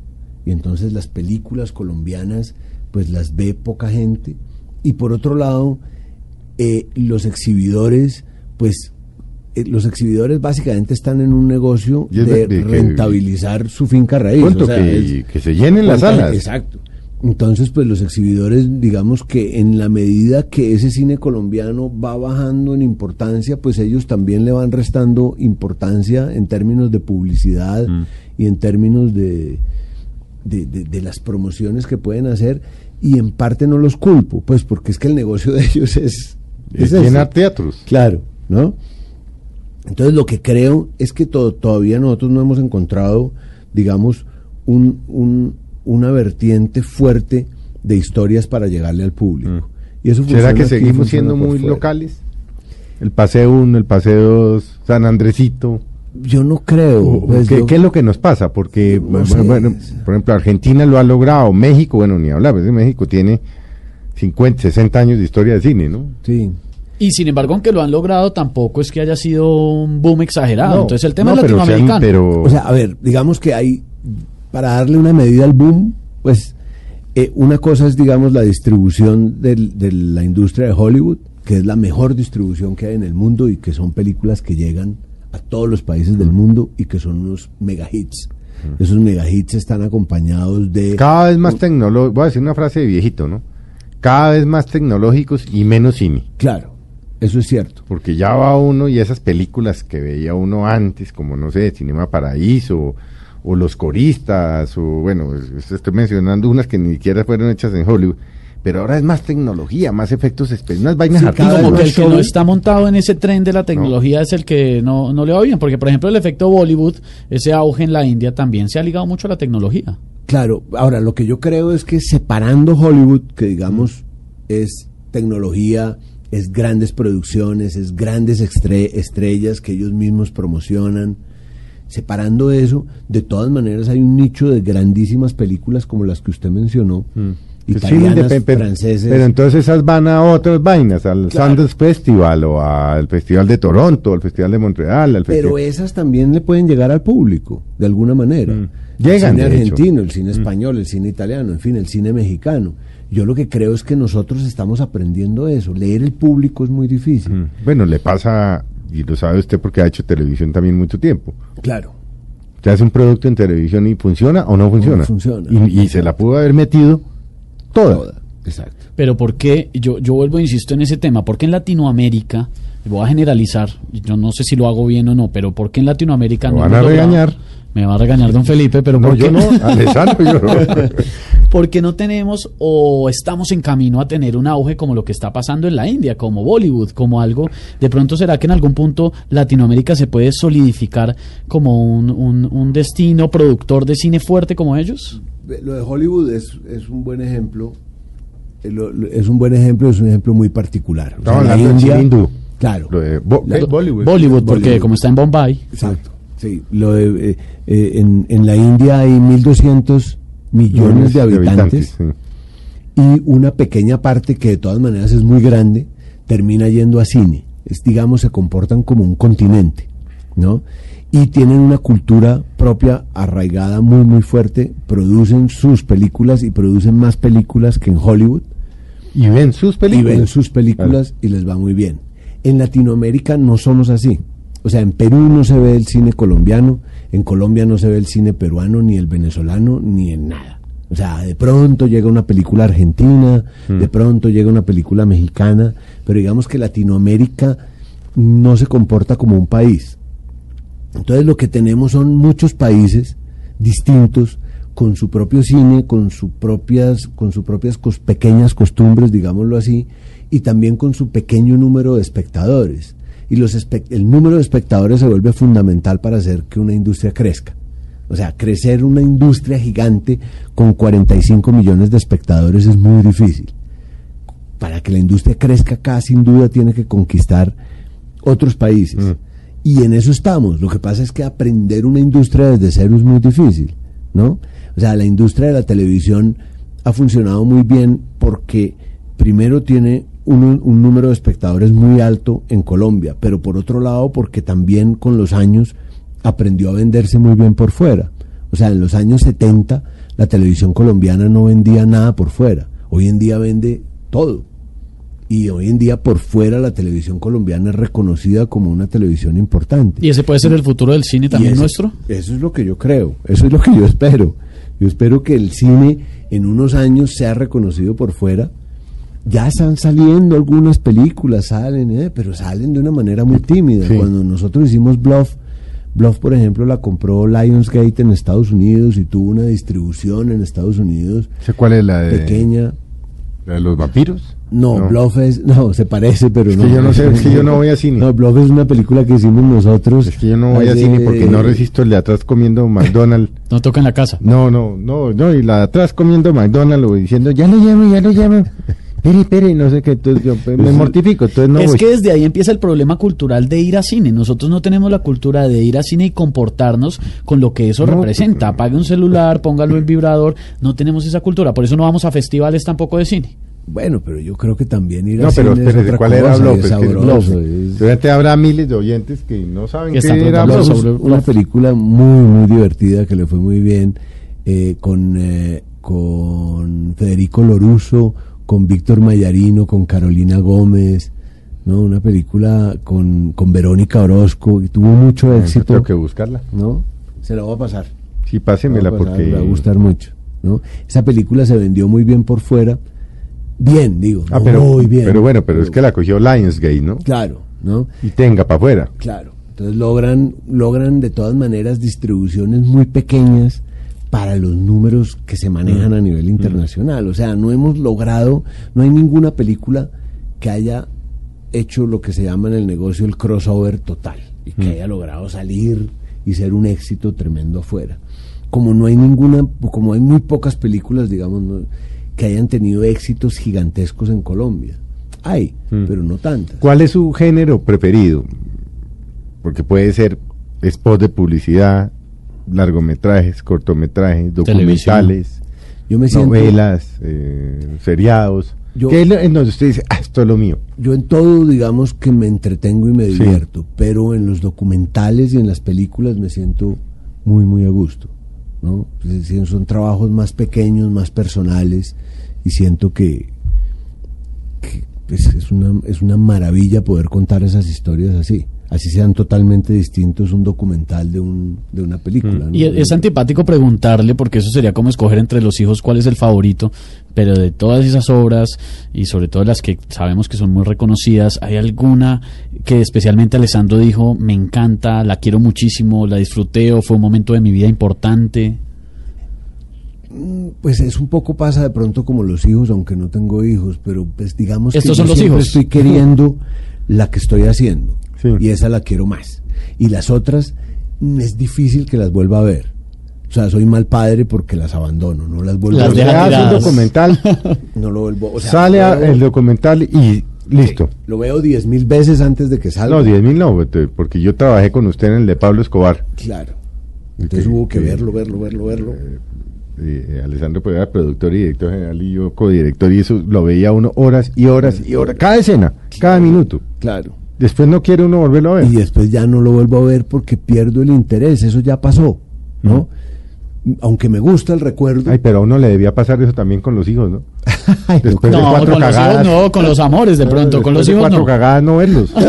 Y entonces las películas colombianas pues las ve poca gente. Y por otro lado, eh, los exhibidores, pues eh, los exhibidores básicamente están en un negocio de, de- de que- rentabilizar su finca raíz. O sea, que, es- que se llenen las salas. Exacto. Entonces, pues los exhibidores, digamos que en la medida que ese cine colombiano va bajando en importancia, pues ellos también le van restando importancia en términos de publicidad Mm. y en términos de, de, de- de las promociones que pueden hacer. Y en parte no los culpo, pues porque es que el negocio de ellos es, Es ese. llenar teatros. Claro, ¿no? Entonces lo que creo es que to- todavía nosotros no hemos encontrado, digamos, un, un- una vertiente fuerte de historias para llegarle al público. Y eso Mm. ¿Será que seguimos siendo muy fuera. locales? El paseo 1, el paseo 2, San Andresito. Yo no creo. Pues, ¿qué, yo- qué es lo que nos pasa? Porque, No bueno, sé. bueno, por ejemplo, Argentina lo ha logrado, México, bueno, ni hablar, pues, México tiene 50, 60 años de historia de cine, ¿no? Sí. Y sin embargo, aunque lo han logrado, tampoco es que haya sido un boom exagerado. No, Entonces el tema no, es latinoamericano. pero- O sea, a ver, digamos que hay, para darle una medida al boom, pues eh, una cosa es, digamos, la distribución del- de la industria de Hollywood, que es la mejor distribución que hay en el mundo y que son películas que llegan a todos los países del mundo y que son unos mega hits. Esos mega hits están acompañados de... cada vez más tecnológicos, voy a decir una frase de viejito, ¿no? Cada vez más tecnológicos y menos cine. Claro, eso es cierto. Porque ya va uno y esas películas que veía uno antes, como no sé, Cinema Paraíso, o Los Coristas, o bueno, es- es- estoy mencionando unas que ni siquiera fueron hechas en Hollywood, pero ahora es más tecnología, más efectos especiales, unas vainas Sí, artísticas. como que el que no está montado en ese tren de la tecnología es el que no, no le va bien. Porque, por ejemplo, el efecto Bollywood, ese auge en la India, también se ha ligado mucho a la tecnología. Claro, ahora lo que yo creo es que separando Hollywood, que digamos es tecnología, es grandes producciones, es grandes estre- estrellas que ellos mismos promocionan, separando eso, de todas maneras hay un nicho de grandísimas películas como las que usted mencionó, sí, italianas, independ- pero- franceses. Pero entonces esas van a otras vainas, al Claro. Sundance Festival o al Festival de Toronto, al Festival de Montreal, al pero esas también le pueden llegar al público, de alguna manera. Mm. Llegan, El cine de hecho. Mm. argentino, el cine español, el cine italiano, en fin, el cine mexicano. Yo lo que creo es que nosotros estamos aprendiendo eso. Leer el público es muy difícil. Mm. Bueno, le pasa, y lo sabe usted porque ha hecho televisión también mucho tiempo. Claro. Usted hace un producto en televisión y funciona o no funciona. funciona. Y, y se la pudo haber metido toda. Toda. Exacto. Pero ¿por qué? Yo, yo vuelvo e insisto en ese tema. ¿Por qué en Latinoamérica, voy a generalizar, yo no sé si lo hago bien o no, pero ¿por qué en Latinoamérica Me no van a logrado- regañar. Me va a regañar don Felipe, pero No, ¿por qué yo no, Alessandro, yo no. ¿Por qué no tenemos o estamos en camino a tener un auge como lo que está pasando en la India, como Bollywood, como algo? De pronto será que en algún punto Latinoamérica se puede solidificar como un, un- un destino productor de cine fuerte como ellos? Lo de Hollywood es, es un buen ejemplo. lo- lo- es un buen ejemplo, es un ejemplo muy particular. O sea, la India- hindú. Claro. Lo de Bo- La- eh, Bollywood. Bollywood, porque Bollywood. como está en Bombay. Exacto. Sí, lo de, eh, eh, en, en la India hay 1.200 millones de habitantes, sí. y una pequeña parte que de todas maneras es muy grande termina yendo a cine. Es, digamos, se comportan como un continente, ¿no? Y tienen una cultura propia arraigada muy, muy fuerte. Producen sus películas y producen más películas que en Hollywood Y ven sus y películas. ven sus películas y les va muy bien. En Latinoamérica no somos así. O sea, en Perú no se ve el cine colombiano, en Colombia no se ve el cine peruano, ni el venezolano, ni en nada. O sea, de pronto llega una película argentina, de pronto llega una película mexicana, pero digamos que Latinoamérica no se comporta como un país. Entonces lo que tenemos son muchos países distintos con su propio cine, con sus propias, con sus propias cos- pequeñas costumbres, digámoslo así, y también con su pequeño número de espectadores. Y los el número de espectadores se vuelve fundamental para hacer que una industria crezca. O sea, crecer una industria gigante con 45 millones de espectadores es muy difícil. Para que la industria crezca acá, sin duda, tiene que conquistar otros países. Mm. Y en eso estamos. Lo que pasa es que aprender una industria desde cero es muy difícil, ¿no? O sea, la industria de la televisión ha funcionado muy bien porque primero tiene un, un número de espectadores muy alto en Colombia, pero por otro lado porque también con los años aprendió a venderse muy bien por fuera. O sea, en los años 70 la televisión colombiana no vendía nada por fuera. Hoy en día vende todo. Y hoy en día por fuera la televisión colombiana es reconocida como una televisión importante. ¿Y ese puede ser el futuro del cine también eso- nuestro? Eso es lo que yo creo, eso es lo que yo espero. Yo espero que el cine en unos años sea reconocido por fuera. Ya están saliendo algunas películas, salen, ¿eh? pero salen de una manera muy tímida. Sí. Cuando nosotros hicimos Bluff, Bluff, por ejemplo, la compró Lionsgate en Estados Unidos y tuvo una distribución en Estados Unidos ¿Sé cuál es la de, pequeña. la de los vampiros? No, Bluff es, no, se parece, pero Es no. que yo no sé, es que yo no voy a cine. No, Bluff es una película que hicimos nosotros. Es que yo no voy a cine porque no resisto el de atrás comiendo McDonald's. No toca en la casa. No, no, no, no, y la de atrás comiendo McDonald's o diciendo, ya lo llamo, ya lo llamo. Pere, pere, no sé qué, entonces yo pues, me mortifico, entonces no es voy. que desde ahí empieza el problema cultural de ir a cine. Nosotros no tenemos la cultura de ir a cine y comportarnos con lo que eso No, representa. Apague un celular, póngalo en vibrador. No tenemos esa cultura. Por eso no vamos a festivales tampoco de cine. Bueno, pero yo creo que también ir a No, pero cine es espérese, otra ¿cuál era cosa, Bluff? es Es que es sabroso, Bluff. es- Seguramente habrá miles de oyentes que no saben Que qué era preguntando Bluff. sobre- es una película muy, muy divertida que le fue muy bien eh, con, eh, con Federico Loruso, con Víctor Mayarino, con Carolina Gómez, ¿no? Una película con, con Verónica Orozco y tuvo mucho éxito, Tengo que buscarla. ¿no? Se la voy a pasar. Sí, pásemela Le va a pasar, porque... le va a gustar mucho, ¿no? Esa película se vendió muy bien por fuera. Bien, digo, Ah, no pero, muy bien. pero bueno, pero es que la cogió Lionsgate, ¿no? Claro, ¿no? Y tenga para afuera. Claro. Entonces logran, logran de todas maneras distribuciones muy pequeñas para los números que se manejan a nivel internacional. O sea, no hemos logrado, no hay ninguna película que haya hecho lo que se llama en el negocio el crossover total y que haya logrado salir y ser un éxito tremendo afuera. Como no hay ninguna, como hay muy pocas películas, digamos, ¿no? que hayan tenido éxitos gigantescos en Colombia. Hay, Mm. pero no tantas. ¿Cuál es su género preferido? Porque puede ser spot de publicidad, largometrajes, cortometrajes, documentales, Yo me siento novelas, eh, seriados. Yo- ¿Qué es lo- en donde usted dice, ah, esto es lo mío? Yo en todo, digamos que me entretengo y me Sí. divierto, pero en los documentales y en las películas me siento muy, muy a gusto, ¿no? Es decir, son trabajos más pequeños, más personales, y siento que, que, pues, es, una, es una maravilla poder contar esas historias así. Así sean totalmente distintos un documental de, un, de una película. ¿no? Y es es antipático preguntarle, porque eso sería como escoger entre los hijos cuál es el favorito, pero de todas esas obras, y sobre todo las que sabemos que son muy reconocidas, ¿hay alguna que especialmente Alessandro dijo, me encanta, la quiero muchísimo, la disfruté o fue un momento de mi vida importante? Pues es un poco pasa de pronto como los hijos, aunque no tengo hijos, pero pues digamos Estos que son los siempre hijos. estoy queriendo la que estoy haciendo Sí. y esa la quiero más. Y las otras mm, es difícil que las vuelva a ver. O sea, soy mal padre porque las abandono, no las vuelvo Las a ver. hace un documental, No lo vuelvo, o sea, sale lo a- veo- el documental y listo. Lo veo diez mil veces antes de que salga. No, 10 mil no, porque yo trabajé con usted en el de Pablo Escobar. Claro. Entonces Que- hubo que que- verlo, verlo, verlo, verlo. Eh, Alessandro pues, era productor y director general y yo codirector y eso lo veía uno horas y horas y horas, cada escena, cada minuto. Claro. Después no quiere uno volverlo a ver. y después ya no lo vuelvo a ver porque pierdo el interés, eso ya pasó, ¿no? Aunque me gusta el recuerdo. Ay, pero a uno le debía pasar eso también con los hijos, ¿no? No, Después de no, cuatro con los hijos no, con los amores de pronto, con los de hijos cuatro no. cagadas no verlos.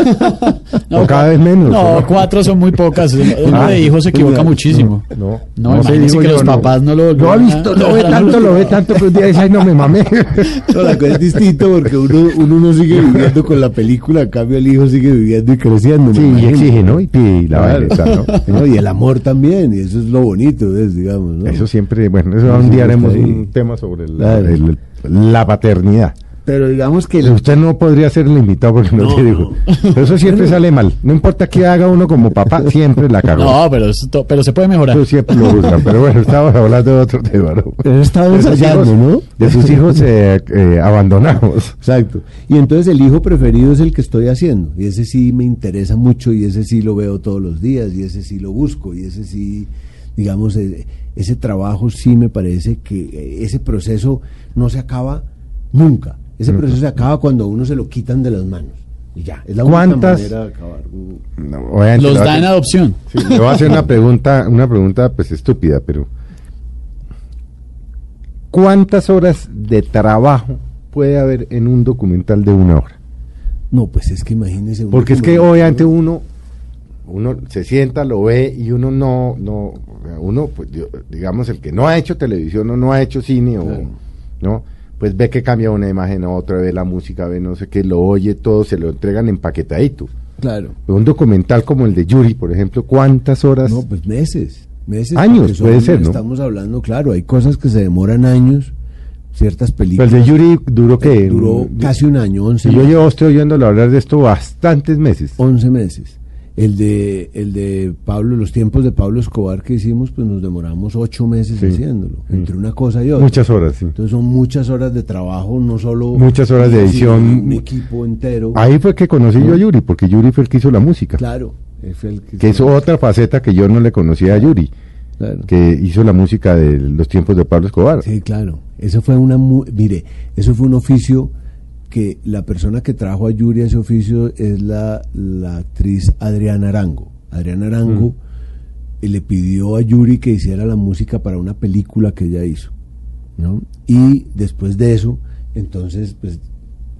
No, o cada vez menos. No, cuatro son muy pocas. Uno Ah, de hijos se equivoca no, muchísimo. No, No, imagínese que yo, los papás no lo Lo ha volvieran a- visto, lo ve tanto, lo ve tanto, pero un día dice, ay, no me mamé. no, la cosa es distinto porque uno, uno no sigue viviendo con la película, en cambio el hijo sigue viviendo y creciendo. Sí, y exige, ¿no? Y pide la Claro. ¿no? No, Y el amor también, y eso es lo bonito, ¿ves? digamos. ¿no? Eso siempre, bueno, eso un día haremos un tema sobre el- la paternidad. Pero digamos que... Usted no podría ser el invitado porque no, No, tiene hijo. Pero eso siempre sale mal. No importa qué haga uno como papá, siempre la cagó. No, pero, pero se puede mejorar. Eso siempre lo buscan. Pero bueno, estamos hablando de otro tema. ¿no? Ensayando, hijos- ¿no? De sus hijos eh, eh, abandonados. Exacto. Y entonces el hijo preferido es el que estoy haciendo. Y ese sí me interesa mucho y ese sí lo veo todos los días y ese sí lo busco y ese sí, digamos, eh, ese trabajo sí me parece que eh, ese proceso no se acaba nunca. Ese Nunca. proceso se acaba cuando a uno se lo quitan de las manos. Y ya, es la única ¿Cuántas- manera de acabar. No, Los da en adopción. Sí, le voy a hacer una pregunta, una pregunta pues estúpida, pero ¿cuántas horas de trabajo puede haber en un documental de una hora? No, pues es que imagínese. un Porque es que obviamente uno uno se sienta, lo ve y uno no no uno pues digamos el que no ha hecho televisión o no ha hecho cine o Claro. no pues ve que cambia una imagen a otra, ve la música, ve no sé qué, lo oye todo, se lo entregan empaquetadito. Claro. Un documental como el de Yuri, por ejemplo, ¿cuántas horas? No, pues meses. Meses. Años, puede ser, ¿no? Estamos hablando, claro, hay cosas que se demoran años, ciertas Pero películas. el de Yuri duró que Duró casi un año, 11 Y yo meses. llevo estoy oyéndolo hablar de esto bastantes meses. 11 meses. El de, el de Pablo, los tiempos de Pablo Escobar que hicimos, pues nos demoramos ocho meses Sí. haciéndolo, Mm. entre una cosa y otra. Muchas horas, sí. Entonces son muchas horas de trabajo, no solo... Muchas horas de edición. Un equipo entero. Ahí fue que conocí yo a Yuri, porque Yuri fue el que hizo la música. Claro. él fue el que, Que es otra faceta que yo no le conocía a Yuri, Claro. que hizo la música de los tiempos de Pablo Escobar. Sí, claro. Eso fue una... mu- Mire, eso fue un oficio que la persona que trajo a Yuri a ese oficio es la, la actriz Adriana Arango. Adriana Arango eh, le pidió a Yuri que hiciera la música para una película que ella hizo. ¿no? Y después de eso, entonces, pues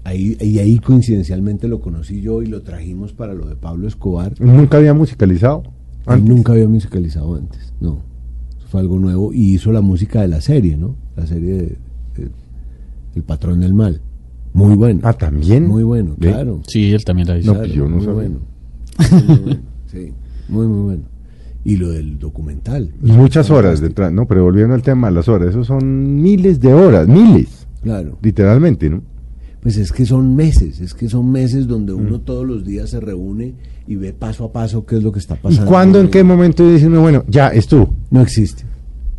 ahí, y ahí coincidencialmente lo conocí yo y lo trajimos para lo de Pablo Escobar. Nunca había musicalizado. Él antes. nunca había musicalizado antes, no. Eso fue algo nuevo y hizo la música de la serie, ¿no? La serie de, de- El Patrón del Mal. Muy bueno. Ah, también. Muy bueno, ¿Ve? claro. Sí, él también la hizo. No, pues yo no muy sabía. bueno. Muy bueno, Sí, muy, muy bueno. Y lo del documental. Y muchas horas detrás, no, pero volviendo al tema de las horas, eso son miles de horas, miles, Claro. literalmente, ¿no? Pues es que son meses, es que son meses Mm. donde uno todos los días se reúne y ve paso a paso qué es lo que está ¿Y pasando. cuándo, en qué momento dice uno, bueno, ya estuvo? No existe.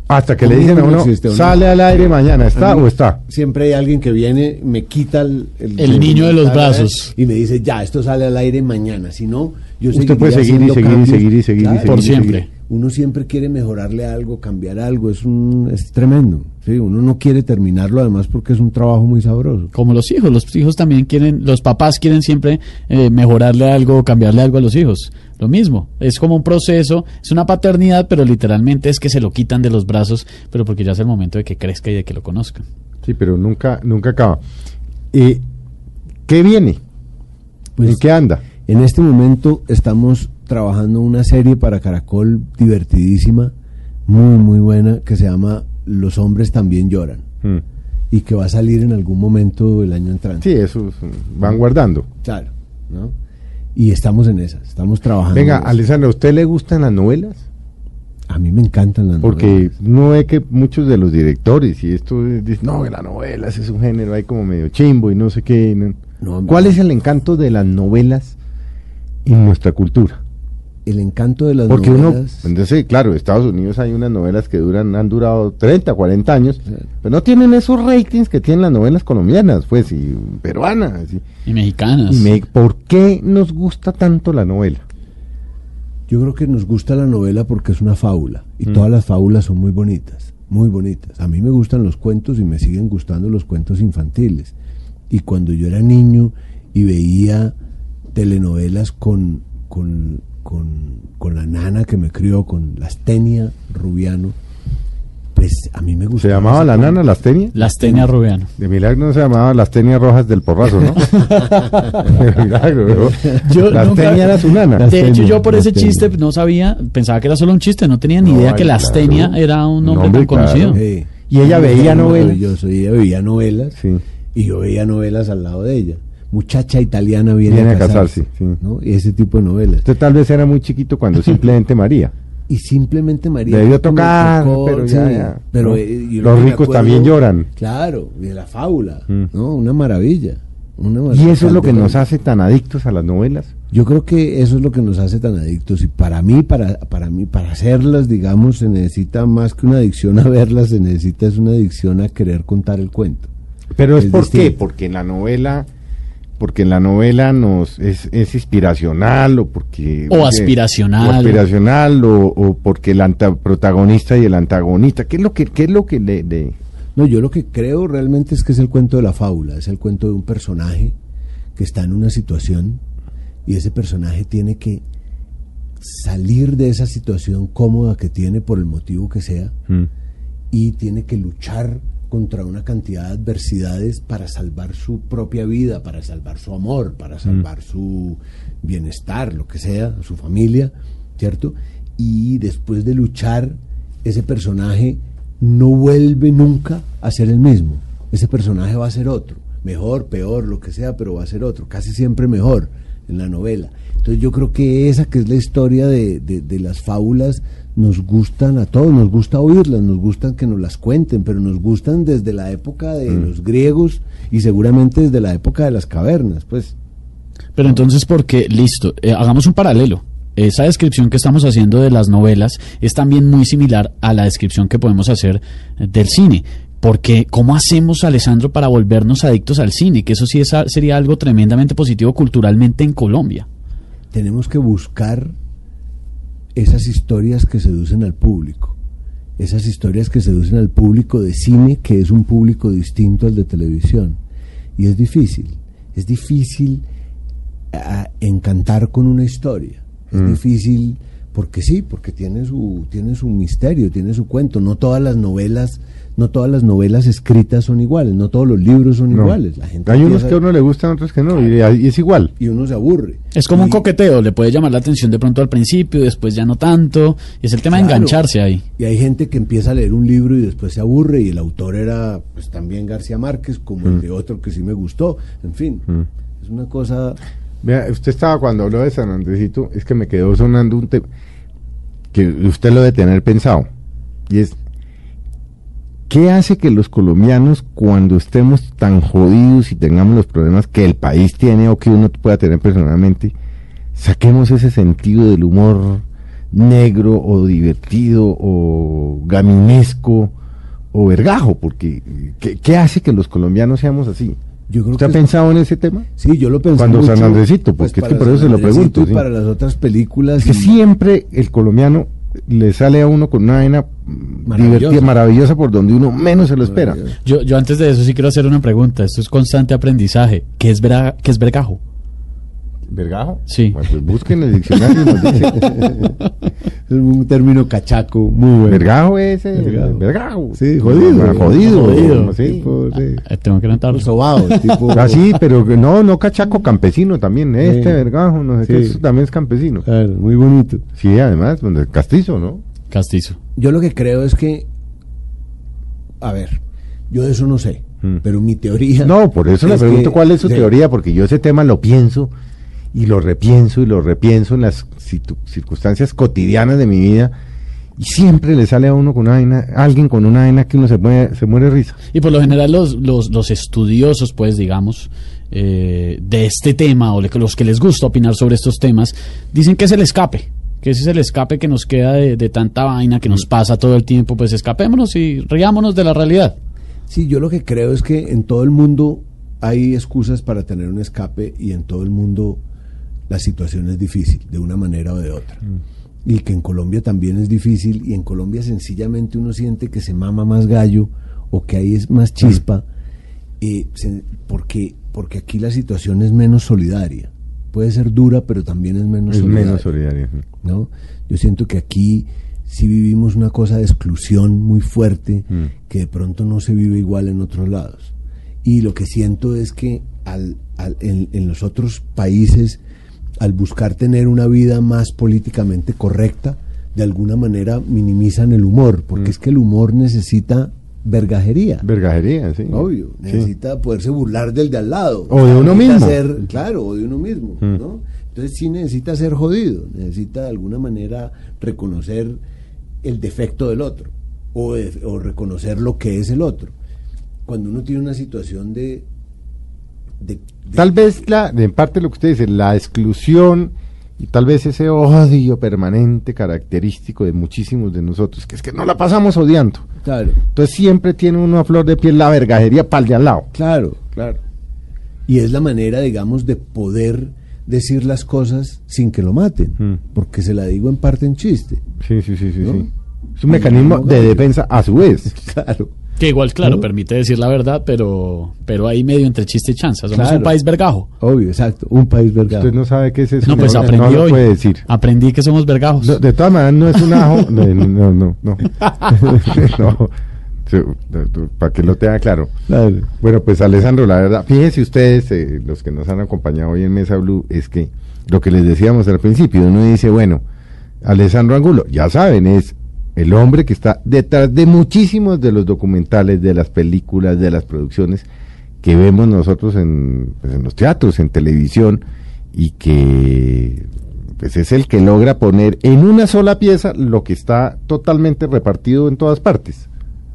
Hasta que le dicen a no uno, existe, ¿o no? sale al aire mañana, ¿está mí o está? Siempre hay alguien que viene, me quita el, El niño de los brazos. y me dice, ya, esto sale al aire mañana. Si no, yo Usted puede seguir y seguir y seguir y seguir y seguir Por y seguir. siempre. Uno siempre quiere mejorarle algo, cambiar algo, es un es tremendo. Sí, uno no quiere terminarlo además porque es un trabajo muy sabroso. Como los hijos, los hijos también quieren, los papás quieren siempre eh, mejorarle algo, cambiarle algo a los hijos. Lo mismo, es como un proceso, es una paternidad, pero literalmente es que se lo quitan de los brazos, pero porque ya es el momento de que crezca y de que lo conozcan. Sí, pero nunca, nunca acaba. Eh, ¿Qué viene? Pues ¿En qué anda? En este momento estamos trabajando una serie para Caracol divertidísima, muy, muy buena, que se llama Los hombres también lloran. Mm. Y que va a salir en algún momento del año entrante. Sí, eso es, van guardando. Claro, ¿no? Y estamos en esas, estamos trabajando. Venga. Alessandra, ¿a usted le gustan las novelas? A mí me encantan las Porque novelas. no ve que muchos de los directores y esto es- dicen, no, que las novelas es un género ahí como medio chimbo y no sé qué. y no". No, en ¿Cuál es el encanto de las novelas en nuestra cultura? El encanto de las Porque uno, novelas. entonces, claro, en Estados Unidos hay unas novelas que duran, han durado 30, 40 años, pero no tienen esos ratings que tienen las novelas colombianas, pues, y peruanas. Y, Y mexicanas. y me- ¿Por qué nos gusta tanto la novela? Yo creo que nos gusta la novela porque es una fábula. Y Mm. todas las fábulas son muy bonitas, muy bonitas. A mí me gustan los cuentos y me siguen gustando los cuentos infantiles. Y cuando yo era niño y veía telenovelas con, con, con, con la nana que me crió, con Lastenia Rubiano, pues a mí me ¿Se gustaba. llamaba ese la nana las tenias? Las Tenia Rubiano. De milagro no se llamaba las tenias rojas del porrazo, ¿no? De milagro, ¿no? Yo las nunca- tenias era su nana. De hecho, yo por ese chiste no sabía, pensaba que era solo un chiste, no tenía ni No, idea ay, que la claro. Astenia era un nombre Nombre, tan conocido. Sí. Y ella veía novelas. maravilloso, y ella veía novelas. Sí. Y yo veía novelas al lado de ella. Muchacha italiana viene, Viene a a casarse. sí. ¿no? Y ese tipo de novelas. Usted tal vez era muy chiquito cuando simplemente María. y simplemente María Debió tocar, tocó, pero ya, ya, pero ¿no? eh, yo Los ricos también lloran. claro y de la fábula Mm. no una maravilla una Y eso es lo que nos hace tan adictos a las novelas. yo creo que eso es lo que nos hace tan adictos y para mí para para mí para hacerlas digamos se necesita más que una adicción a verlas se necesita es una adicción a querer contar el cuento Pero es, Es por qué? Porque en la novela, porque en la novela nos es, es inspiracional o porque O aspiracional. o aspiracional o, o porque el anta- protagonista y el antagonista, ¿qué es lo que qué es lo que le, le- No, yo lo que creo realmente es que es el cuento de la fábula, es el cuento de un personaje que está en una situación y ese personaje tiene que salir de esa situación cómoda que tiene por el motivo que sea y tiene que luchar contra una cantidad de adversidades para salvar su propia vida, para salvar su amor, para salvar su bienestar, lo que sea, su familia, ¿cierto? Y después de luchar, ese personaje no vuelve nunca a ser el mismo. Ese personaje va a ser otro, mejor, peor, lo que sea, pero va a ser otro, casi siempre mejor en la novela. Entonces yo creo que esa que es la historia de, de- de las fábulas nos gustan a todos, nos gusta oírlas, nos gustan que nos las cuenten, pero nos gustan desde la época de los griegos y seguramente desde la época de las cavernas, pues. Pero entonces, ¿por qué? Listo, eh, hagamos un paralelo. Esa descripción que estamos haciendo de las novelas es también muy similar a la descripción que podemos hacer eh, del cine. Porque, ¿cómo hacemos, Alessandro, para volvernos adictos al cine? Que eso sí es sería algo tremendamente positivo culturalmente en Colombia. tenemos que buscar esas historias que seducen al público, esas historias que seducen al público de cine, que es un público distinto al de televisión. Y es difícil, es difícil ah, encantar con una historia, es difícil porque sí, porque tiene su, tiene su misterio, tiene su cuento. No todas las novelas, no todas las novelas escritas son iguales, no todos los libros son no. iguales. La gente Hay unos que a uno le gustan, otros que no, y, y es igual. y uno se aburre. Es como un coqueteo, le puede llamar la atención de pronto al principio, después ya no tanto. Y es el tema de Claro. engancharse ahí. Y hay gente que empieza a leer un libro y después se aburre y el autor era pues también García Márquez como el de otro que sí me gustó. En fin, es una cosa... Vea, usted estaba cuando habló de San Andresito, es que me quedó sonando un tema que usted lo debe tener pensado. Y es, ¿qué hace que los colombianos, cuando estemos tan jodidos y tengamos los problemas que el país tiene o que uno pueda tener personalmente, saquemos ese sentido del humor negro o divertido o gaminesco o vergajo? Porque, ¿qué, qué hace que los colombianos seamos así? Yo creo ¿Usted que ha pensado en ese tema? Sí, yo lo pensé Cuando mucho, pues, San Andresito, porque es que para por eso se lo pregunto, y sí. para las otras películas. Es que y- siempre el colombiano le sale a uno con una vaina Maravillosa. divertida, maravillosa por donde uno menos se lo espera. Yo, yo antes de eso sí quiero hacer una pregunta. Esto es constante aprendizaje. ¿Qué es, vera- qué es vergajo? ¿Vergajo? Sí. Bueno, pues busquen el diccionario y nos dice. Es un término cachaco muy bueno. ¿Vergajo es? eh, Vergajo. ¿Vergajo? Sí, jodido. Ah, Jodido. Jodido. Sí. Eh, Tengo que anotarlo. Sobao, tipo. Ah, sí, pero que no, no cachaco, campesino también. Este Sí. vergajo, no sé qué, eso también es campesino. Claro, muy bonito. Sí, además, donde castizo, ¿no? Castizo. Yo lo que creo es que, a ver, yo de eso no sé, Mm. pero mi teoría. No, por eso le es pregunto que- cuál es su de- teoría, porque yo ese tema lo pienso y lo repienso y lo repienso en las circunstancias cotidianas de mi vida y siempre le sale a uno con una vaina, alguien con una vaina que uno se muere, se muere risa. Y por lo general los, los, los estudiosos, pues digamos, eh, de este tema o le- los que les gusta opinar sobre estos temas, dicen que es el escape, que ese es el escape que nos queda de, de tanta vaina que nos pasa todo el tiempo, pues escapémonos y riámonos de la realidad. Sí, yo lo que creo es que en todo el mundo hay excusas para tener un escape y en todo el mundo la situación es difícil, de una manera o de otra. Y que en Colombia también es difícil y en Colombia sencillamente uno siente que se mama más gallo o que ahí es más chispa eh, se- porque, porque aquí la situación es menos solidaria. Puede ser dura, pero también es menos Es solidaria. menos solidario. ¿no? Yo siento que aquí sí vivimos una cosa de exclusión muy fuerte Mm. que de pronto no se vive igual en otros lados. Y lo que siento es que al, al- en, en los otros países, al buscar tener una vida más políticamente correcta, de alguna manera minimizan el humor, porque Mm. es que el humor necesita vergajería. Vergajería, sí. Obvio, Sí. necesita poderse burlar del de al lado. O de uno mismo. ser- claro, o de uno mismo, Mm. ¿no? Entonces sí necesita ser jodido, necesita de alguna manera reconocer el defecto del otro o, de- o reconocer lo que es el otro. Cuando uno tiene una situación de... de- de- Tal vez, la, en parte lo que usted dice, la exclusión y tal vez ese odio permanente característico de muchísimos de nosotros, que es que no la pasamos odiando. Claro, Entonces siempre tiene uno a flor de piel la vergajería para el de al lado. claro, claro. Y es la manera, digamos, de poder decir las cosas sin que lo maten, Mm. porque se la digo en parte en chiste. Sí, sí, sí, sí. ¿No? sí. Es un mecanismo de defensa a su vez. Claro. Que igual, claro, ¿No? permite decir la verdad, pero, pero ahí medio entre chiste y chanza. Somos Claro. un país vergajo. Obvio, exacto. Un país vergado. Usted no sabe qué es eso. No, pues aprendí no lo hoy. puede decir. Aprendí que somos vergajos. No, de todas maneras, no es un ajo. No, no, no. no. no. Para que lo tenga claro. Claro. Bueno, pues Alessandro, la verdad, fíjense ustedes, eh, los que nos han acompañado hoy en Mesa Blue, es que lo que les decíamos al principio, uno dice, bueno, Alessandro Angulo, ya saben, es el hombre que está detrás de muchísimos de los documentales, de las películas, de las producciones que vemos nosotros en, pues, en los teatros, en televisión, y que pues es el que logra poner en una sola pieza lo que está totalmente repartido en todas partes.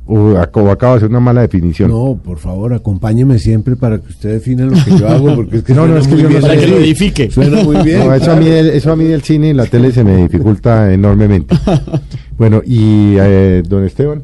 O, ac- o acabo de hacer una mala definición. No, por favor, acompáñeme siempre para que usted defina lo que yo hago, porque es que No, no, suena es que muy yo no bien. sé Para que lo edifique. Suena muy bien. No, eso, a mí, eso a mí del cine y la tele se me dificulta enormemente. Bueno, y eh, don Esteban.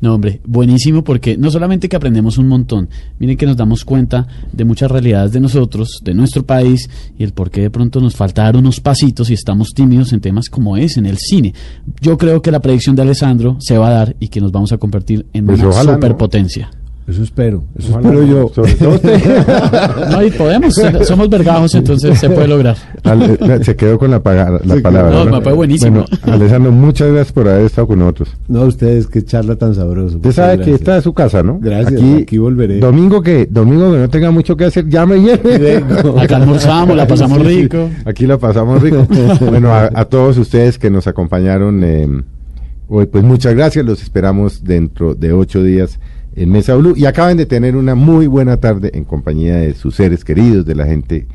No, hombre, buenísimo porque no solamente que aprendemos un montón, miren que nos damos cuenta de muchas realidades de nosotros, de nuestro país y el por qué de pronto nos falta dar unos pasitos y estamos tímidos en temas como es, en el cine. Yo creo que la predicción de Alessandro se va a dar y que nos vamos a convertir en Pues una ojalá, ¿no? Eso espero, eso Ojalá, espero yo. Sobre todo usted. No, y podemos, somos vergajos, entonces se puede lograr. Ale- eh, se quedó con la, paga- la palabra. No, me fue buenísimo. Bueno, Alessandro, muchas gracias por haber estado con nosotros. No, ustedes, qué charla tan sabrosa. Usted sabe que esta es su casa, ¿no? Gracias, aquí volveré. Domingo que, domingo que no tenga mucho que hacer, llame y Vengo. Acá almorzamos, la pasamos Sí, sí. rico. Aquí la pasamos rico. bueno, a, a todos ustedes que nos acompañaron eh, hoy, pues muchas gracias. Los esperamos dentro de ocho días en Mesa Blue. Y acaban de tener una muy buena tarde en compañía de sus seres queridos, de la gente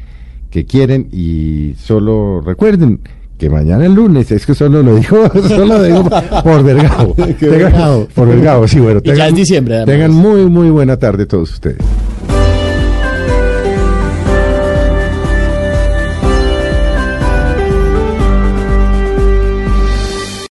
que quieren. Y solo recuerden que mañana es lunes, es que solo lo digo, solo lo digo por vergado. Por vergado, sí, bueno. Y ya es diciembre, además. Tengan muy, muy buena tarde todos ustedes.